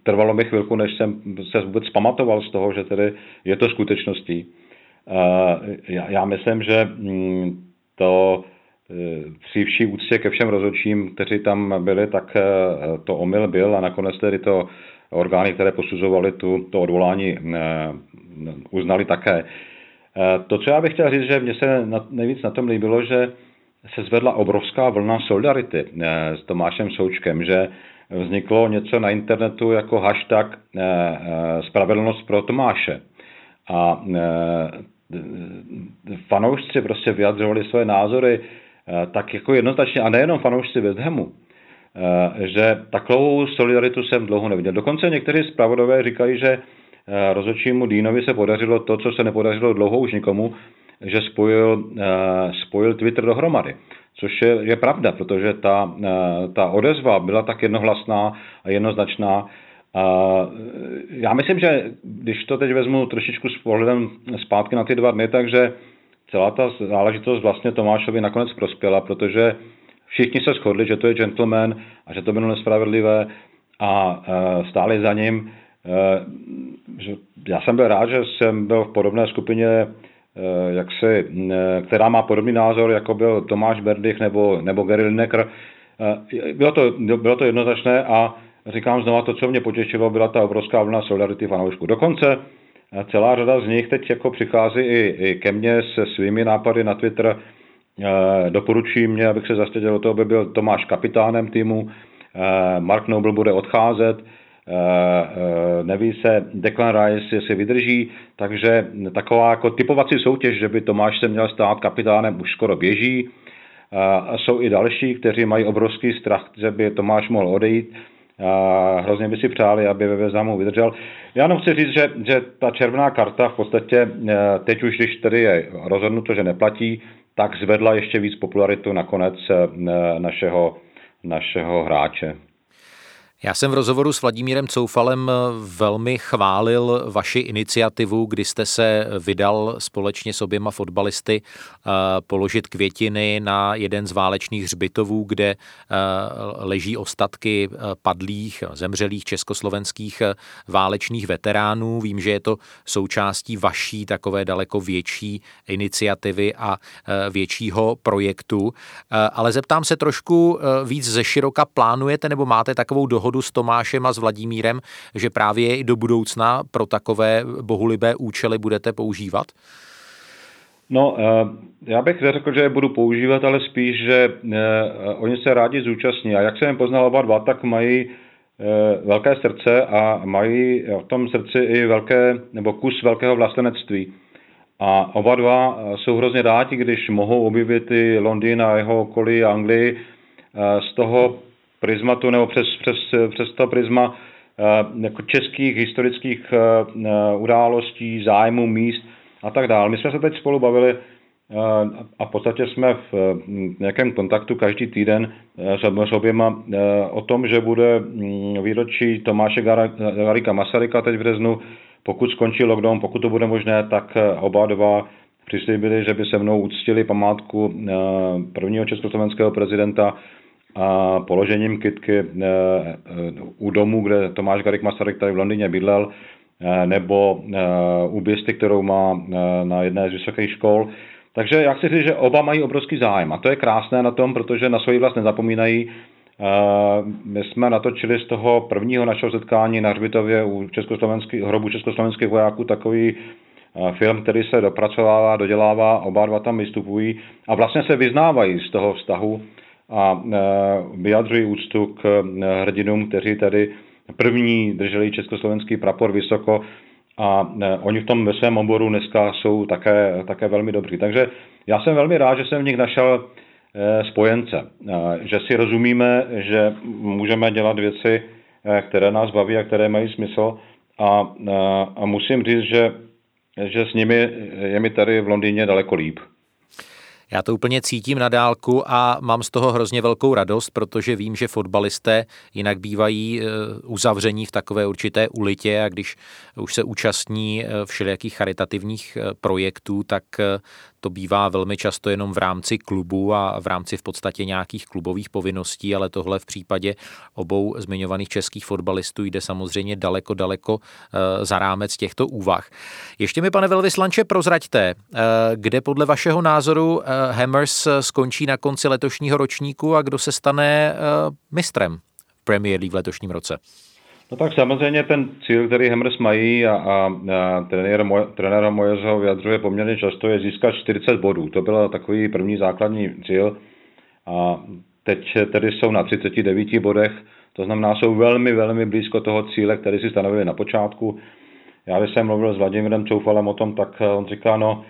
Speaker 6: trvalo mi chvilku, než jsem se vůbec pamatoval z toho, že tedy je to skutečností. E, já, já myslím, že mm, to e, při vší úctě ke všem rozhodčím, kteří tam byli, tak to omyl byl a nakonec tedy to orgány, které posuzovaly tu, to odvolání, uznali také. To, co já bych chtěl říct, že mně se nejvíc na tom líbilo, že se zvedla obrovská vlna solidarity eh, s Tomášem Součkem, že vzniklo něco na internetu jako hashtag eh, eh, spravedlnost pro Tomáše. A fanoušci prostě vyjadřovali své názory tak jako jednoznačně, a nejenom fanoušci West že takovou solidaritu jsem dlouho neviděl. Dokonce někteří zpravodové říkají, že rozhodčímu Dínovi se podařilo to, co se nepodařilo dlouho už nikomu, že spojil, eh, spojil Twitter dohromady. Což je, je pravda, protože ta, eh, ta odezva byla tak jednohlasná a jednoznačná. Eh, já myslím, že když to teď vezmu trošičku s pohledem zpátky na ty dva dny, takže celá ta záležitost vlastně Tomášovi nakonec prospěla, protože všichni se shodli, že to je gentleman a že to bylo nespravedlivé a stáli za ním. Já jsem byl rád, že jsem byl v podobné skupině jak se, eh, která má podobný názor, jako byl Tomáš Berdych nebo, nebo Gary Lineker. Eh, bylo to, bylo to jednoznačné a říkám znova, to, co mě potěšilo, byla ta obrovská vlna solidarity fanoušků. Dokonce celá řada z nich teď jako přichází i, i ke mně se svými nápady na Twitter. Doporučují mě, abych se zastavil o to, aby byl Tomáš kapitánem týmu, Mark Noble bude odcházet, Eh, eh, neví se Declan Rice, jestli vydrží, takže taková jako typovací soutěž, že by Tomáš se měl stát kapitánem, už skoro běží. Eh, a jsou i další, kteří mají obrovský strach, že by Tomáš mohl odejít. A hrozně by si přáli, aby ve Vezamu vydržel. Já jenom chci říct, že, že ta červená karta v podstatě teď už, když tedy je rozhodnuto, že neplatí, tak zvedla ještě víc popularitu nakonec našeho, našeho hráče.
Speaker 3: Já jsem v rozhovoru s Vladimírem Coufalem velmi chválil vaši iniciativu, kdy jste se vydal společně s oběma fotbalisty eh, položit květiny na jeden z válečných hřbitovů, kde eh, leží ostatky eh, padlých, zemřelých československých válečných veteránů. Vím, že je to součástí vaší takové daleko větší iniciativy a většího projektu, ale zeptám se trošku víc ze široka, plánujete nebo máte takovou dohodu dohodu s Tomášem a s Vladimírem, že právě i do budoucna pro takové bohulibé účely budete používat?
Speaker 6: No, eh, já bych řekl, že je budu používat, ale spíš, že eh, oni se rádi zúčastní. A jak jsem poznal oba dva, tak mají eh, velké srdce a mají v tom srdci i velké, nebo kus velkého vlastenectví. A oba dva jsou hrozně rádi, když mohou objevit i Londýn a jeho okolí Anglii z toho prismatu nebo přes, přes, přes to prisma eh, jako českých historických eh, eh, událostí, zájmu, míst a tak dále. My jsme se teď spolu bavili a v podstatě jsme v nějakém kontaktu každý týden s oběma o tom, že bude mm, výročí Tomáše Garika Masaryka teď v březnu. Pokud skončí lockdown, pokud to bude možné, tak oba dva přislíbili, že by se mnou uctili památku prvního československého prezidenta a položením kytky eh, eh, u domu, kde Tomáš Garik Masaryk tady v Londýně bydlel, eh, nebo u běsty, kterou má na jedné z vysokých škol. Takže já chci říct, že oba mají obrovský zájem a to je krásné na tom, protože na svoji vlast nezapomínají. My jsme natočili z toho prvního našeho setkání na Hřbitově u československých, hrobu československých vojáků takový film, který se dopracovává, dodělává, oba dva tam vystupují a vlastně se vyznávají z toho vztahu a e, vyjadřují úctu k e, hrdinům, kteří tady první drželi československý prapor vysoko a e, oni v tom ve svém oboru dneska jsou také, také velmi dobří. Takže já jsem velmi rád, že jsem v nich našel spojence, že si rozumíme, že můžeme dělat věci, které nás baví a které mají smysl a, a musím říct, že, že s nimi je mi tady v Londýně daleko líp.
Speaker 3: Já to úplně cítím na dálku a mám z toho hrozně velkou radost, protože vím, že fotbalisté jinak bývají eh, uzavření v takové určité ulitě a když už se účastní eh, všelijakých charitativních eh, projektů, tak to bývá velmi často jenom v rámci klubu a v rámci v podstatě nějakých klubových povinností, ale tohle v případě obou zmiňovaných českých fotbalistů jde samozřejmě daleko, daleko eh, za rámec těchto úvah. Ještě mi, pane velvyslanče, prozraďte, eh, kde podle vašeho názoru Hammers skončí na konci letošního ročníku a kdo se stane mistrem Premier League v letošním roce?
Speaker 6: No tak samozřejmě ten cíl, který Hammers mají a, a, a trenér, Mo, trenér Moyes ho vyjadřuje poměrně často, je získat 40 bodů. To byl takový první základní cíl. A teď tedy jsou na 39 bodech, to znamená, jsou velmi, velmi blízko toho cíle, který si stanovili na počátku. Já když jsem mluvil s Vladimirem Coufalem o tom, tak on říká, no,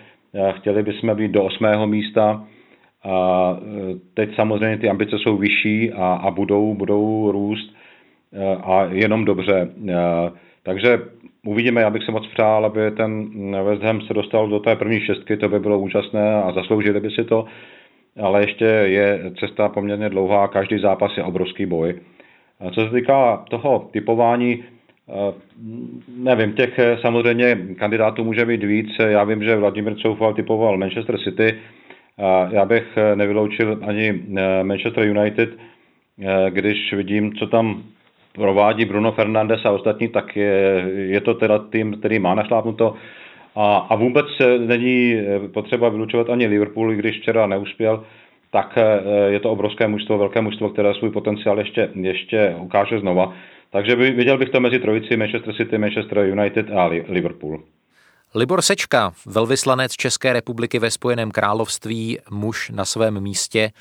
Speaker 6: chtěli bychom být do 8. místa, a teď samozřejmě ty ambice jsou vyšší a, a budou, budou růst. Eh, a jenom dobře. Eh, takže uvidíme, já bych se moc přál, aby ten West Ham se dostal do té první šestky, to by bylo úžasné a zasloužili by si to, ale ještě je cesta poměrně dlouhá, každý zápas je obrovský boj. Co se týká toho typování, eh, nevím, těch samozřejmě kandidátů může být víc. Já vím, že Vladimír Coufal typoval Manchester City, já bych nevyloučil ani Manchester United, když vidím, co tam provádí Bruno Fernandes a ostatní, tak je, je to teda tým, který má našlápnuto. A, a vůbec není potřeba vylučovat ani Liverpool, když včera neuspěl, tak eh, je to obrovské mužstvo, velké mužstvo, které svůj potenciál ještě, ještě ukáže znova. Takže viděl bych to mezi trojici Manchester City, Manchester United a Liverpool.
Speaker 3: Libor Sečka, velvyslanec České republiky ve Spojeném království, muž na svém místě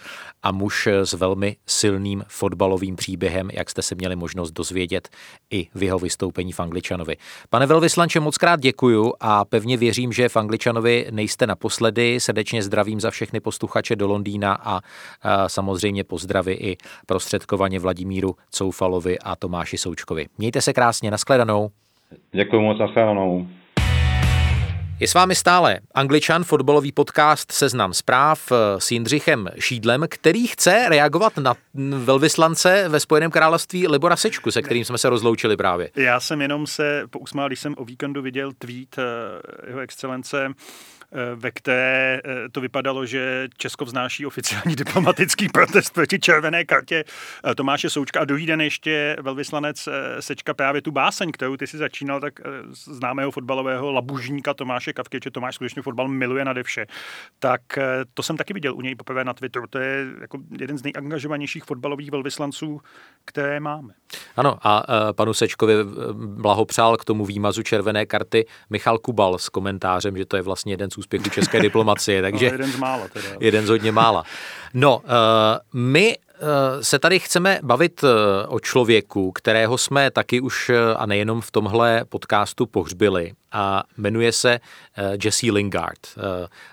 Speaker 3: a muž s velmi silným fotbalovým příběhem, jak jste se měli možnost dozvědět i v jeho vystoupení v Angličanovi. Pane velvyslanče, moc krát děkuju a pevně věřím, že v Angličanovi nejste naposledy. Srdečně zdravím za všechny posluchače do Londýna a, a samozřejmě pozdravy i prostředkovaně Vladimíru Coufalovi a Tomáši Součkovi. Mějte se krásně, nashledanou.
Speaker 6: Děkuji moc, nashledanou.
Speaker 3: Je s vámi stále Angličan, fotbalový podcast Seznam zpráv eh, s Jindřichem Šídlem, který chce reagovat na velvyslance ve Spojeném království Libora Sečku, se kterým jsme se rozloučili právě.
Speaker 4: Já jsem jenom se pousmál, když jsem o víkendu viděl tweet eh, jeho excelence ve které eh, to vypadalo, že Česko vznáší oficiální [laughs] diplomatický protest proti červené kartě eh, Tomáše Součka a druhý den ještě velvyslanec Sečka právě tu báseň, kterou ty si začínal, tak známého fotbalového labužníka Tomáše Kavkeče, Tomáš skutečně fotbal miluje nade vše, tak to jsem taky viděl u něj poprvé na Twitteru. To je jako jeden z nejangažovanějších fotbalových velvyslanců, které máme.
Speaker 3: Ano a panu Sečkovi blahopřál k tomu výmazu červené karty Michal Kubal s komentářem, že to je vlastně jeden z úspěchu české diplomacie. Takže no,
Speaker 4: jeden z mála teda.
Speaker 3: Jeden z hodně mála. No, uh, my se tady chceme bavit eh, o člověku, kterého jsme taky už eh, a nejenom v tomhle podcastu pohřbili a jmenuje se Jesse Lingard.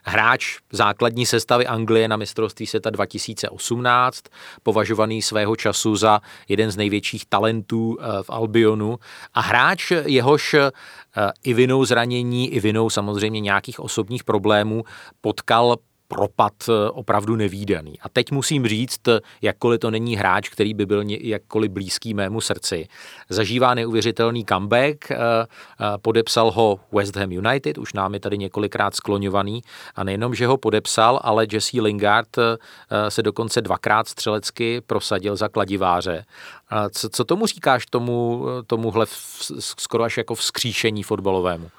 Speaker 3: Hráč základní sestavy Anglie na mistrovství světa 2018, považovaný svého času za jeden z největších talentů v Albionu a hráč jehož i vinou zranění, i vinou samozřejmě nějakých osobních problémů potkal propad eh, opravdu nevýdaný. A teď musím říct, jakkoliv to není hráč, který by byl jakkoliv blízký mému srdci, zažívá neuvěřitelný comeback, eh, eh, podepsal ho West Ham United, už nám je tady několikrát skloňovaný a nejenom, že ho podepsal, ale Jesse Lingard se dokonce dvakrát střelecky prosadil za kladiváře. Co, co tomu říkáš tomu, tomuhle skoro až jako vzkříšení fotbalovému?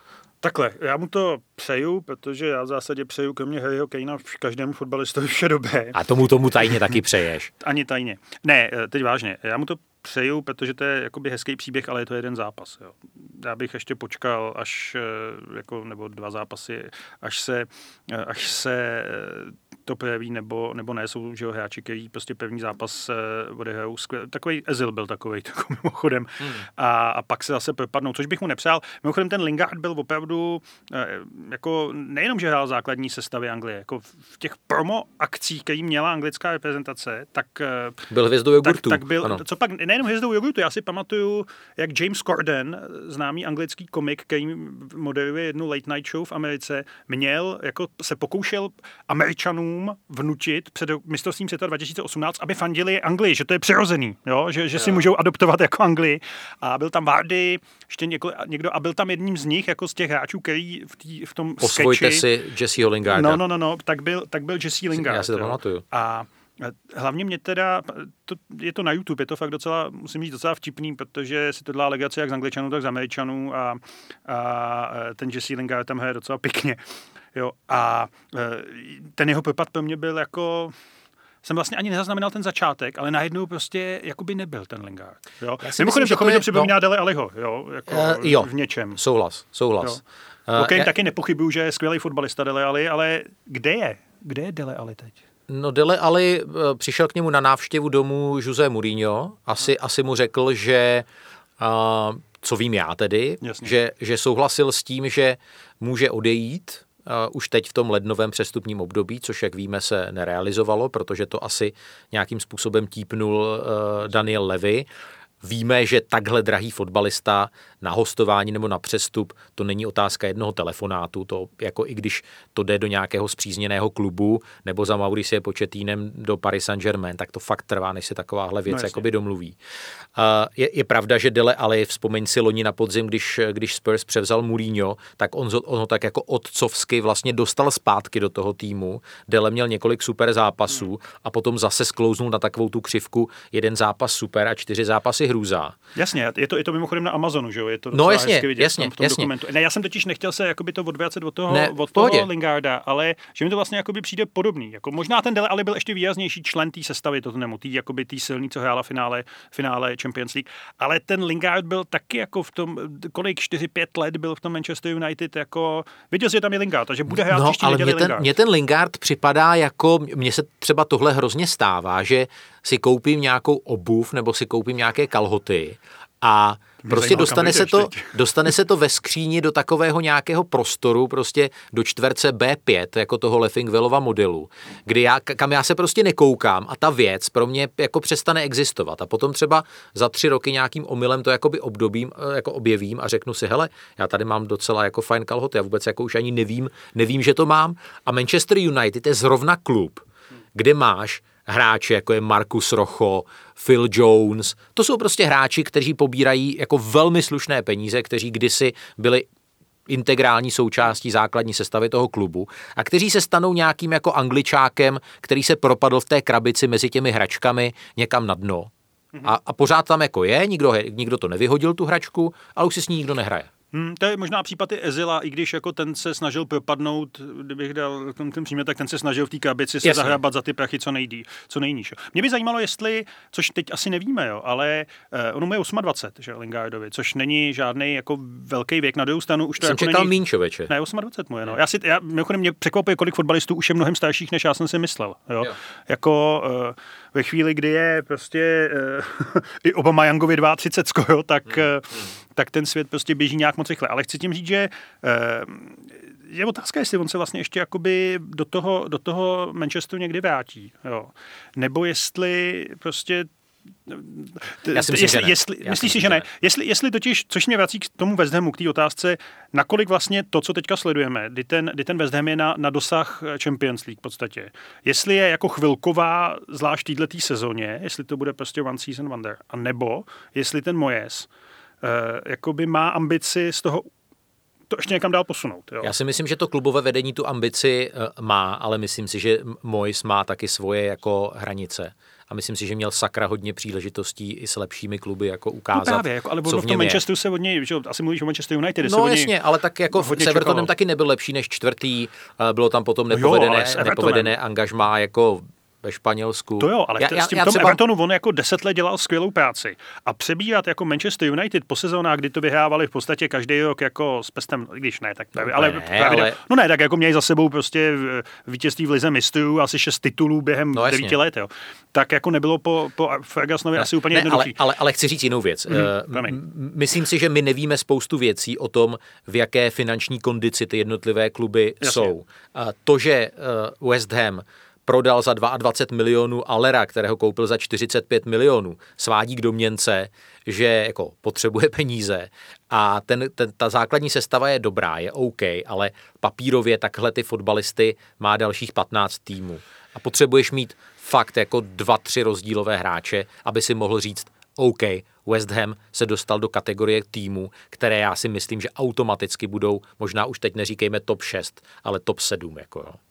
Speaker 4: Takhle, já mu to přeju, protože já v zásadě přeju kromě Harryho Kanea každému fotbalistovi vše dobré.
Speaker 3: A tomu tomu tajně taky přeješ. [laughs]
Speaker 4: Ani tajně. Ne, eh, teď vážně. Já mu to přeju, protože to je jakoby hezký příběh, ale je to jeden zápas. Jo. Já bych ještě počkal až, eh, jako, nebo dva zápasy, až se, eh, až se to projeví nebo, nebo ne. Jsou že jo, hráči, který prostě první zápas uh, odehrajou. Takový Ezil byl takový, [laughs] takový mimochodem. Hmm. A, a, pak se zase propadnou, což bych mu nepřál. Mimochodem ten Lingard byl opravdu uh, jako nejenom, že hrál základní sestavy Anglie, jako v těch promo akcích, který měla anglická reprezentace, tak uh,
Speaker 3: byl hvězdou jogurtu.
Speaker 4: Tak, tak byl, ano. co pak, nejenom hvězdou jogurtu, já si pamatuju, jak James Corden, známý anglický komik, který moderuje jednu late night show v Americe, měl, jako se pokoušel Američanů fanouškům vnučit před mistrovstvím světa 2018, aby fandili Anglii, že to je přirozený, jo? že, že si můžou adoptovat jako Anglii. A byl tam Vardy, ještě někdo, někdo, a byl tam jedním z nich, jako z těch hráčů, který v, tý, v tom
Speaker 3: Osvojte
Speaker 4: sketchi,
Speaker 3: si Jesse Lingarda.
Speaker 4: No, no, no, no, tak byl, tak byl Jesse Lingard.
Speaker 3: Já si to
Speaker 4: jo.
Speaker 3: pamatuju.
Speaker 4: A Hlavně mě teda, to, je to na YouTube, je to fakt docela, musím říct, docela vtipný, protože si to dělá legace jak z Angličanů, tak z Američanů a, a ten Jesse Lingard tam hraje docela pěkně. Jo, a e, ten jeho propad pro mě byl jako, jsem vlastně ani nezaznamenal ten začátek, ale najednou prostě jakoby nebyl ten Lingard. Jo. Mimochodem,
Speaker 3: myslím, že
Speaker 4: trochu
Speaker 3: to
Speaker 4: mi to připomíná
Speaker 3: no.
Speaker 4: Dele Aliho, jo, jako
Speaker 3: Uh, jo.
Speaker 4: v něčem.
Speaker 3: Souhlas, souhlas.
Speaker 4: Jo.
Speaker 3: Uh,
Speaker 4: OK,
Speaker 3: já-
Speaker 4: taky nepochybuju, že je skvělý fotbalista Dele Ali, ale kde je? Kde je Dele Ali teď?
Speaker 3: No Dele Ali přišel k němu na návštěvu domů Jose Mourinho. Asi, asi mu řekl, že, a, co vím já tedy,
Speaker 4: Jasně.
Speaker 3: že, že souhlasil s tím, že může odejít už teď v tom lednovém přestupním období, což jak víme se nerealizovalo, protože to asi nějakým způsobem típnul eh, Daniel Levy. Víme, že takhle drahý fotbalista na hostování nebo na přestup, to není otázka jednoho telefonátu, to jako i když to jde do nějakého zpřízněného klubu nebo za Mauricie Početínem do Paris Saint-Germain, tak to fakt trvá, než se takováhle věc
Speaker 4: No
Speaker 3: jakoby domluví. Uh, je, je, pravda, že Dele Ali, vzpomeň si loni na podzim, když, když Spurs převzal Mourinho, tak on, on ho tak jako otcovsky vlastně dostal zpátky do toho týmu. Dele měl několik super zápasů a potom zase sklouznul na takovou tu křivku jeden zápas super a čtyři zápasy hrůza.
Speaker 4: Jasně, je to, je to mimochodem na Amazonu, že jo? Je to
Speaker 3: No jasně,
Speaker 4: vidět
Speaker 3: jasně,
Speaker 4: v tom, v tom
Speaker 3: jasně.
Speaker 4: dokumentu. Ne, já jsem totiž nechtěl se jakoby to odvracet od toho,
Speaker 3: Ne,
Speaker 4: od toho Lingarda, ale že mi to vlastně jakoby přijde podobný. Jako možná ten Dele Ali byl ještě výraznější člen té sestavy Tottenhamu, tý, jakoby tý silný, co hrála finále, finále Champions League. Ale ten Lingard byl taky jako v tom, kolik, 4-5 let byl v tom Manchester United, jako viděl jsi, že tam je Lingard, takže bude hrát
Speaker 3: No, ale mně ten,
Speaker 4: Lingard.
Speaker 3: mně ten Lingard připadá jako, mně se třeba tohle hrozně stává, že si koupím nějakou obuv nebo si koupím nějaké kalhoty a prostě dostane se, to,
Speaker 4: teď. [laughs]
Speaker 3: dostane se to ve skříni do takového nějakého prostoru, prostě do čtverce B5, jako toho Leffingwellova modelu, kdy já, kam já se prostě nekoukám a ta věc pro mě jako přestane existovat. A potom třeba za tři roky nějakým omylem to jakoby obdobím, eh, jako objevím a řeknu si, hele, já tady mám docela jako fajn kalhoty, já vůbec jako už ani nevím, nevím, že to mám. A Manchester United je zrovna klub, kde máš hráče, jako je Marcus Rocho, Phil Jones. To jsou prostě hráči, kteří pobírají jako velmi slušné peníze, kteří kdysi byli integrální součástí základní sestavy toho klubu a kteří se stanou nějakým jako angličákem, který se propadl v té krabici mezi těmi hračkami někam na dno. A, a pořád tam jako je, nikdo, nikdo to nevyhodil tu hračku, ale už si s ní nikdo nehraje.
Speaker 4: Hmm, to je možná případ i Ezila, i když jako ten se snažil propadnout, kdybych dal ten, ten přímět, tak ten se snažil v té krabici se
Speaker 3: Jasně.
Speaker 4: zahrabat za ty prachy co nejdí, co nejníž. jo. Mě by zajímalo, jestli, což teď asi nevíme, jo, ale uh, ono mu je 28, že Lingardovi, což není žádný jako velký věk. Na druhou stranu už to
Speaker 3: Jsem
Speaker 4: jako
Speaker 3: čekal
Speaker 4: není...
Speaker 3: míň člověče.
Speaker 4: Ne, 28 mu je, no. Já si, já, mimochodem mě překvapuje, kolik fotbalistů už je mnohem starších, než já jsem si myslel. Jo?
Speaker 3: Jo.
Speaker 4: Jako uh, ve chvíli, kdy je prostě uh, [laughs] i Obama Youngovi 32 skoro, tak, uh, tak ten svět prostě běží nějak moc rychle. Ale chci tím říct, že uh, je otázka, jestli on se vlastně ještě jakoby do toho, do toho Manchesteru někdy vrátí. Jo. Nebo jestli prostě
Speaker 3: Já si myslím,
Speaker 4: jestli,
Speaker 3: že ne.
Speaker 4: jestli,
Speaker 3: Já
Speaker 4: myslíš si, že ne?
Speaker 3: ne.
Speaker 4: Jestli, jestli totiž, což mě vrací k tomu West Hamu, k té otázce, nakolik vlastně to, co teďka sledujeme, kdy ten, kdy ten West Ham je na, na dosah Champions League v podstatě, jestli je jako chvilková, zvlášť v této sezóně, jestli to bude prostě one season wonder, a nebo jestli ten Moyes uh, jakoby má ambici z toho to ještě někam dál posunout. Jo?
Speaker 3: Já si myslím, že to klubové vedení tu ambici eh, má, ale myslím si, že Mois má taky svoje jako hranice. A myslím si, že měl sakra hodně příležitostí i s lepšími kluby jako
Speaker 4: No
Speaker 3: ukázat,
Speaker 4: právě, jako, ale
Speaker 3: co v
Speaker 4: v tom. Manchesteru se od něj, že, jo, asi mluvíš o Manchester United,
Speaker 3: No jasně, ale tak jako s Evertonem taky nebyl lepší než čtvrtý, eh, bylo tam potom
Speaker 4: No jo,
Speaker 3: nepovedené,
Speaker 4: s Evertonem.
Speaker 3: nepovedené angažmá jako ve Španělsku.
Speaker 4: To jo, ale já, s tím tom
Speaker 3: třeba...
Speaker 4: Evertonu on jako deset let dělal skvělou práci. A přebírat jako Manchester United po sezónách, kdy to vyhrávali v podstatě každý rok jako s pestem, když ne, tak právě,
Speaker 3: No
Speaker 4: ale,
Speaker 3: ne,
Speaker 4: právě,
Speaker 3: ale-
Speaker 4: no ne, tak jako měli za sebou prostě v- vítězství v lize mistrů, asi šest titulů během
Speaker 3: No
Speaker 4: devíti let, jo. Tak jako nebylo po, po Fergusonovi asi úplně
Speaker 3: ne, ale,
Speaker 4: jednoduchý.
Speaker 3: ale, ale chci říct jinou věc.
Speaker 4: Mhm,
Speaker 3: Mm,
Speaker 4: promiň.
Speaker 3: Myslím si, že my nevíme spoustu věcí o tom, v jaké finanční kondici ty jednotlivé kluby
Speaker 4: Jasně.
Speaker 3: jsou. A to, že eh, West Ham prodal za 22 milionů Alera, kterého koupil za 45 milionů, svádí k domněnce, že jako potřebuje peníze a ten, ten, ta základní sestava je dobrá, je OK, ale papírově takhle ty fotbalisty má dalších 15 týmů. A potřebuješ mít fakt jako dva, tři rozdílové hráče, aby si mohl říct, OK, West Ham se dostal do kategorie týmu, které já si myslím, že automaticky budou, možná už teď neříkejme top 6, ale top 7. Jako jo.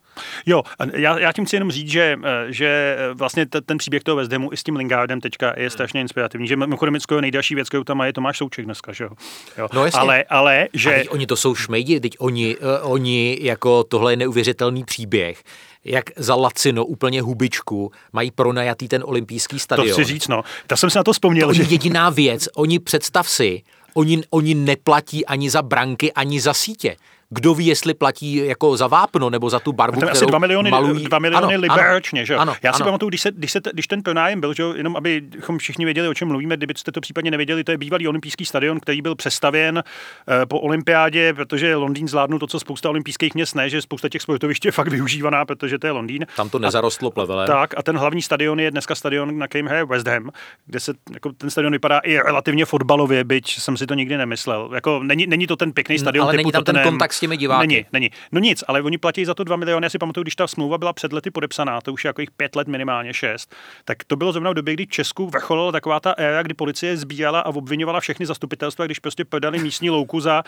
Speaker 4: Jo, já, já tím chci jenom říct, že, eh, že eh, vlastně t, ten příběh toho West Hamu i s tím Lingardem teďka je strašně inspirativní, že mimochodem skoro nejdelší věc, kterou tam má, je Tomáš Souček dneska, že jo.
Speaker 3: No jasně.
Speaker 4: Ale, ale, že...
Speaker 3: A oni to jsou šmejdi, teď oni, uh, oni jako tohle je neuvěřitelný příběh jak za lacino, úplně hubičku, mají pronajatý ten olympijský stadion.
Speaker 4: To chci říct, no. Ta jsem si na to vzpomněl.
Speaker 3: To
Speaker 4: že...
Speaker 3: jediná věc, oni představ si, oni, oni neplatí ani za branky, ani za sítě. Kdo ví, jestli platí jako za vápno nebo za tu barvu, kterou
Speaker 4: asi 2 miliony,
Speaker 3: malují.
Speaker 4: 2 miliony ano, liber ročně, že jo?
Speaker 3: Ano,
Speaker 4: Já si
Speaker 3: ano.
Speaker 4: pamatuju, když, se, když, se, když ten pronájem byl, že jo, jenom abychom všichni věděli, o čem mluvíme, kdybyste to případně nevěděli, to je bývalý olympijský stadion, který byl přestavěn uh, po olympiádě, protože Londýn zvládnul to, co spousta olympijských měst ne, že spousta těch sportovišť je fakt využívaná, protože to je Londýn.
Speaker 3: Tam to nezarostlo plevelem.
Speaker 4: Tak a ten hlavní stadion je dneska stadion, na kterém hraje West Ham, kde se jako ten stadion vypadá i relativně fotbalově, byť jsem si to nikdy nemyslel. Jako není, není to ten pěkný stadion
Speaker 3: ale
Speaker 4: typu
Speaker 3: není tam ten kontakt s těmi diváky.
Speaker 4: Není, není. No nic, ale oni platí za to 2 miliony. Já si pamatuju, když ta smlouva byla před lety podepsaná, to už je jako jich pět let minimálně šest, tak to bylo zrovna v době, kdy v Česku vrcholila taková ta éra, kdy policie sbírala a obvinovala všechny zastupitelstva, když prostě prodali místní louku za,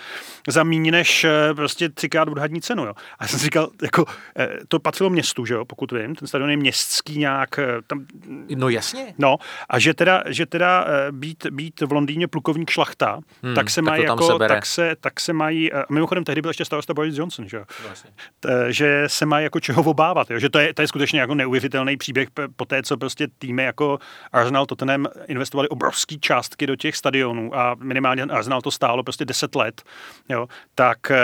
Speaker 4: za méně než eh, prostě třikrát odhadní cenu. Jo. A já jsem si říkal, jako, eh, to patřilo městu, že jo, pokud vím, ten stadion je městský nějak, eh, tam,
Speaker 3: No jasně.
Speaker 4: No, a že teda, že teda být, být v Londýně plukovník šlachta, hmm, tak se
Speaker 3: tak
Speaker 4: mají jako, tak se, tak se mají, mimochodem tehdy byl ještě starosta Boris Johnson, že?
Speaker 3: No,
Speaker 4: T- že se mají jako čeho obávat, jo? že to je, to je skutečně jako neuvěřitelný příběh po té, co prostě týmy jako Arsenal, Tottenham investovali obrovské částky do těch stadionů a minimálně Arsenal to stálo prostě 10 let, jo? tak, eh,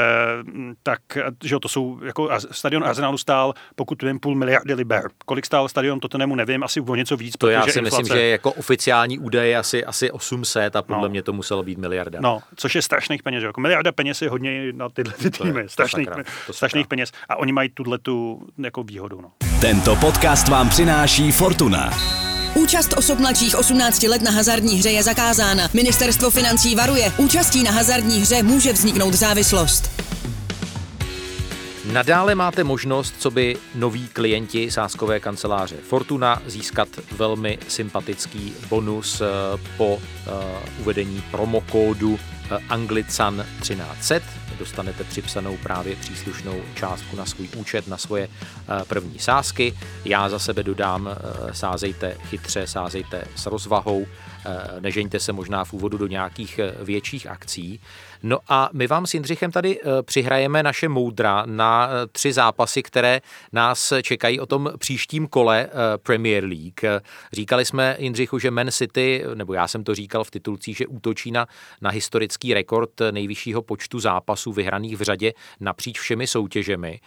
Speaker 4: tak že jo, to jsou, jako stadion Arsenalu stál, pokud vím, půl miliardy liber. Kolik stál stadion Tottenhamu, nevím, asi o něco víc,
Speaker 3: To já si myslím,
Speaker 4: inflace.
Speaker 3: že jako oficiální údaj je asi, asi 800 a podle
Speaker 4: No.
Speaker 3: mě to muselo být miliarda.
Speaker 4: No, což je strašných peněz. Jako miliarda peněz je hodně na tyhle ty
Speaker 3: To je-
Speaker 4: strašných,
Speaker 3: sakra,
Speaker 4: strašných peněz. A oni mají tuhle tu jako výhodu. No.
Speaker 1: Tento podcast vám přináší Fortuna.
Speaker 2: Účast osob mladších 18 let na hazardní hře je zakázána. Ministerstvo financí varuje. Účastí na hazardní hře může vzniknout závislost.
Speaker 3: Nadále máte možnost, co by noví klienti sáskové kanceláře Fortuna, získat velmi sympatický bonus eh, po eh, uvedení promokódu Anglican 1300. Dostanete připsanou právě příslušnou částku na svůj účet, na svoje eh, první sázky. Já za sebe dodám, eh, sázejte chytře, sázejte s rozvahou, eh, nežeňte se možná v úvodu do nějakých větších akcí. No a my vám s Jindřichem tady eh, přihrajeme naše moudra na eh, tři zápasy, které nás čekají o tom příštím kole eh, Premier League. Říkali jsme Jindřichu, že Man City, nebo já jsem to říkal v titulcích, že útočí na, na historický rekord nejvyššího počtu zápasů vyhraných v řadě napříč všemi soutěžemi.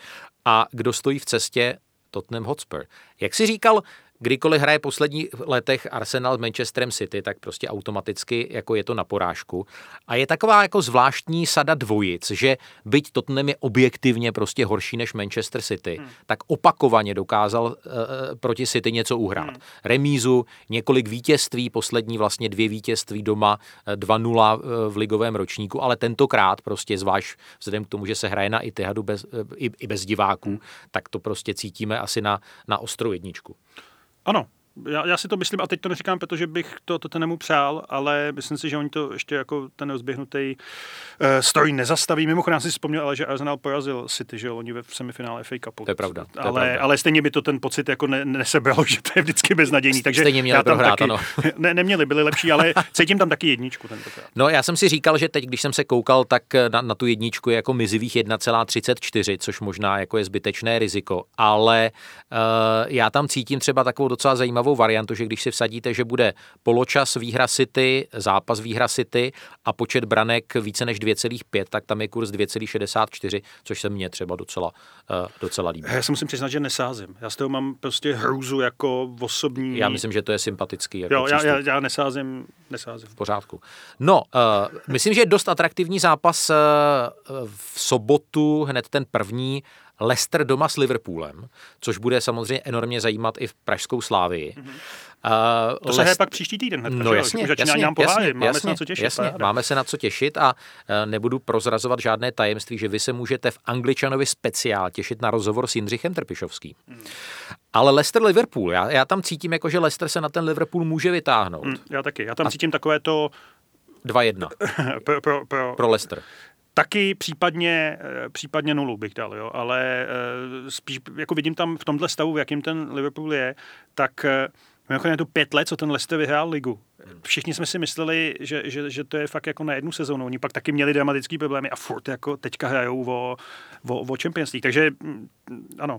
Speaker 3: A kdo stojí v cestě? Tottenham Hotspur. Jak si říkal, kdykoliv hraje v posledních letech Arsenal s Manchesterem City, tak prostě automaticky jako je to na porážku. A je taková jako zvláštní sada dvojic, že byť Tottenham je objektivně prostě horší než Manchester City, hmm. tak opakovaně dokázal uh, proti City něco uhrát. Hmm. Remízu, několik vítězství, poslední vlastně dvě vítězství doma, eh, 2-0 v ligovém ročníku, ale tentokrát prostě zvlášť vzhledem k tomu, že se hraje na Itihadu bez, eh, i, i bez diváků, hmm. tak to prostě cítíme asi na, na ostrou jedničku.
Speaker 4: Oh, ano, já, já si to myslím, a teď to neříkám, protože bych to Tottenhamu přál, ale myslím si, že oni to ještě jako ten rozběhnutý uh, story nezastaví. Mimochodem, já si vzpomněl, ale že Arsenal porazil City, že jo, oni ve semifinále FA Cupu.
Speaker 3: To je pravda. To je
Speaker 4: ale,
Speaker 3: pravda.
Speaker 4: ale stejně by to ten pocit jako ne, nesebralo, [laughs] že to je vždycky beznadějný. Takže
Speaker 3: Stejně měli
Speaker 4: já tam
Speaker 3: prohrát,
Speaker 4: taky,
Speaker 3: ano. [laughs]
Speaker 4: ne, neměli, byli lepší, ale cítím tam taky jedničku tentokrát.
Speaker 3: No já jsem si říkal, že teď, když jsem se koukal, tak na, na tu jedničku je jako mizivých 1,34, což možná jako je zbytečné riziko, ale uh, já tam cítím třeba takovou docela zajímavou variantu, že když si vsadíte, že bude poločas výhra City, zápas výhra City a počet branek více než 2,5, tak tam je kurz 2,64, což se mně třeba docela, uh, docela líbí.
Speaker 4: Já se musím přiznat, že nesázím. Já z toho mám prostě hrůzu jako osobní.
Speaker 3: Já myslím, že to je sympatický. Jako
Speaker 4: Jo, já, já, já nesázím, nesázím.
Speaker 3: v pořádku. No, uh, myslím, že je dost atraktivní zápas uh, v sobotu, hned ten první, Leicester doma s Liverpoolem, což bude samozřejmě enormně zajímat i v pražskou slávii. Mm-hmm.
Speaker 4: Uh, to se Lest... pak příští týden hned,
Speaker 3: no jasně, jasně,
Speaker 4: nám
Speaker 3: jasně,
Speaker 4: máme
Speaker 3: jasně,
Speaker 4: se na co těšit.
Speaker 3: Jasně, máme se na co těšit a uh, nebudu prozrazovat žádné tajemství, že vy se můžete v Angličanovi speciál těšit na rozhovor s Jindřichem Trpišovským. Hmm. Ale Leicester Liverpool, já, já tam cítím, jako, že Leicester se na ten Liverpool může vytáhnout. Hmm,
Speaker 4: já taky, já tam a... cítím takové to...
Speaker 3: 2-1. [laughs]
Speaker 4: pro, pro, pro,
Speaker 3: pro Leicester.
Speaker 4: Taky případně, eh, případně nulu bych dal, jo, ale eh, spíš jako vidím tam v tomhle stavu, v jakým ten Liverpool je, tak eh, Mimochodem je to pět let, co ten Leicester vyhrál ligu. Všichni jsme si mysleli, že, že, že to je fakt jako na jednu sezónu. Oni pak taky měli dramatické problémy a furt jako teďka hrajou o, o, o Champions League. Takže mm, ano.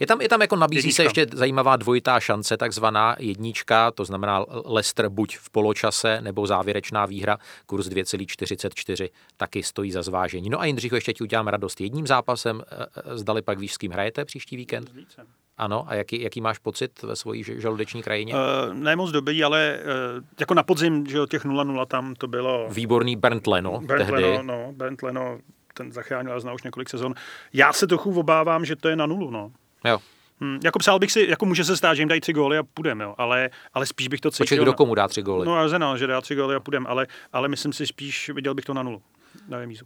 Speaker 3: Je tam, je tam jako nabízí jednička. se ještě zajímavá dvojitá šance, takzvaná jednička, to znamená Leicester buď v poločase nebo závěrečná výhra, kurz 2,44, taky stojí za zvážení. No a Jindřichu, ještě ti udělám radost jedním zápasem. E, e, zdali pak víš, s kým hrajete příští víkend? Více. Ano, a jaký, jaký máš pocit ve svojí žaludeční krajině? Uh,
Speaker 4: ne moc dobrý, ale uh, jako na podzim, že od těch 0-0 tam to bylo...
Speaker 3: Výborný Bernd Leno
Speaker 4: Bernd tehdy. Leno, no, Bernd Leno, ten zachránil, zná už několik sezon. Já se trochu obávám, že to je na nulu, no.
Speaker 3: Jo.
Speaker 4: Hmm, jako psal bych si, jako může se stát, že jim dají tři góly a půjdeme, jo, ale, ale spíš bych to cítil.
Speaker 3: Počkej, kdo komu dá tři góly?
Speaker 4: No Arsenal, že dá tři góly a půjdeme, ale, ale myslím si spíš, viděl bych to na nulu, na remízu.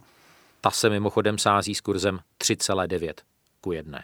Speaker 3: Ta se mimochodem sází s kurzem 3,9 ku jedné.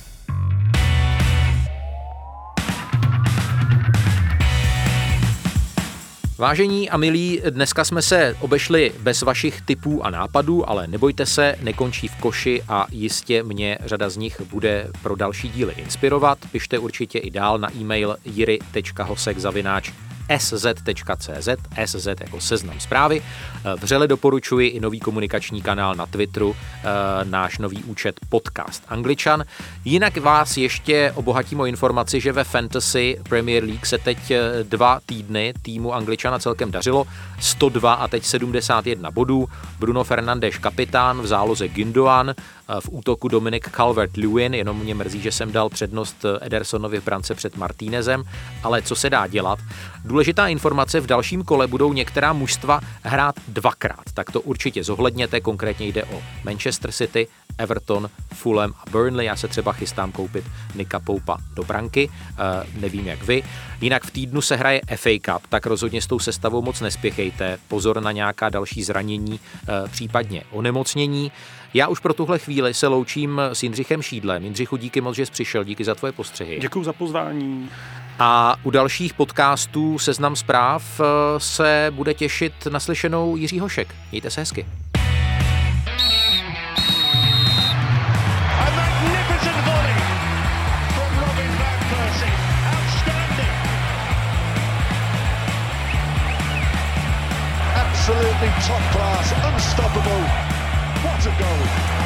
Speaker 3: Vážení a milí, dneska jsme se obešli bez vašich tipů a nápadů, ale nebojte se, nekončí v koši a jistě mě řada z nich bude pro další díly inspirovat. Pište určitě i dál na e-mail jiry.hosek sz.cz, sz jako seznam zprávy. Vřele doporučuji i nový komunikační kanál na Twitteru, eh, náš nový účet Podcast Angličan. Jinak vás ještě obohatím o informaci, že ve Fantasy Premier League se teď eh, dva týdny týmu Angličana celkem dařilo, 102 a teď 71 bodů. Bruno Fernandes kapitán, v záloze Gindoan, v útoku Dominik Calvert-Lewin, jenom mě mrzí, že jsem dal přednost Edersonovi v brance před Martínezem, ale co se dá dělat? Důležitá informace, v dalším kole budou některá mužstva hrát dvakrát, tak to určitě zohledněte, konkrétně jde o Manchester City, Everton, Fulham a Burnley. Já se třeba chystám koupit Nika Poupa do branky, e, nevím jak vy. Jinak v týdnu se hraje FA Cup, tak rozhodně s tou sestavou moc nespěchejte. Pozor na nějaká další zranění, e, případně onemocnění. Já už pro tuhle chvíli se loučím s Jindřichem Šídlem. Jindřichu, díky moc, že jsi přišel, díky za tvoje postřehy.
Speaker 4: Děkuji za pozvání.
Speaker 3: A u dalších podcastů Seznam zpráv eh, se bude těšit naslyšenou Jiří Hošek. Mějte se hezky. absolutely top class, unstoppable. What a goal! This is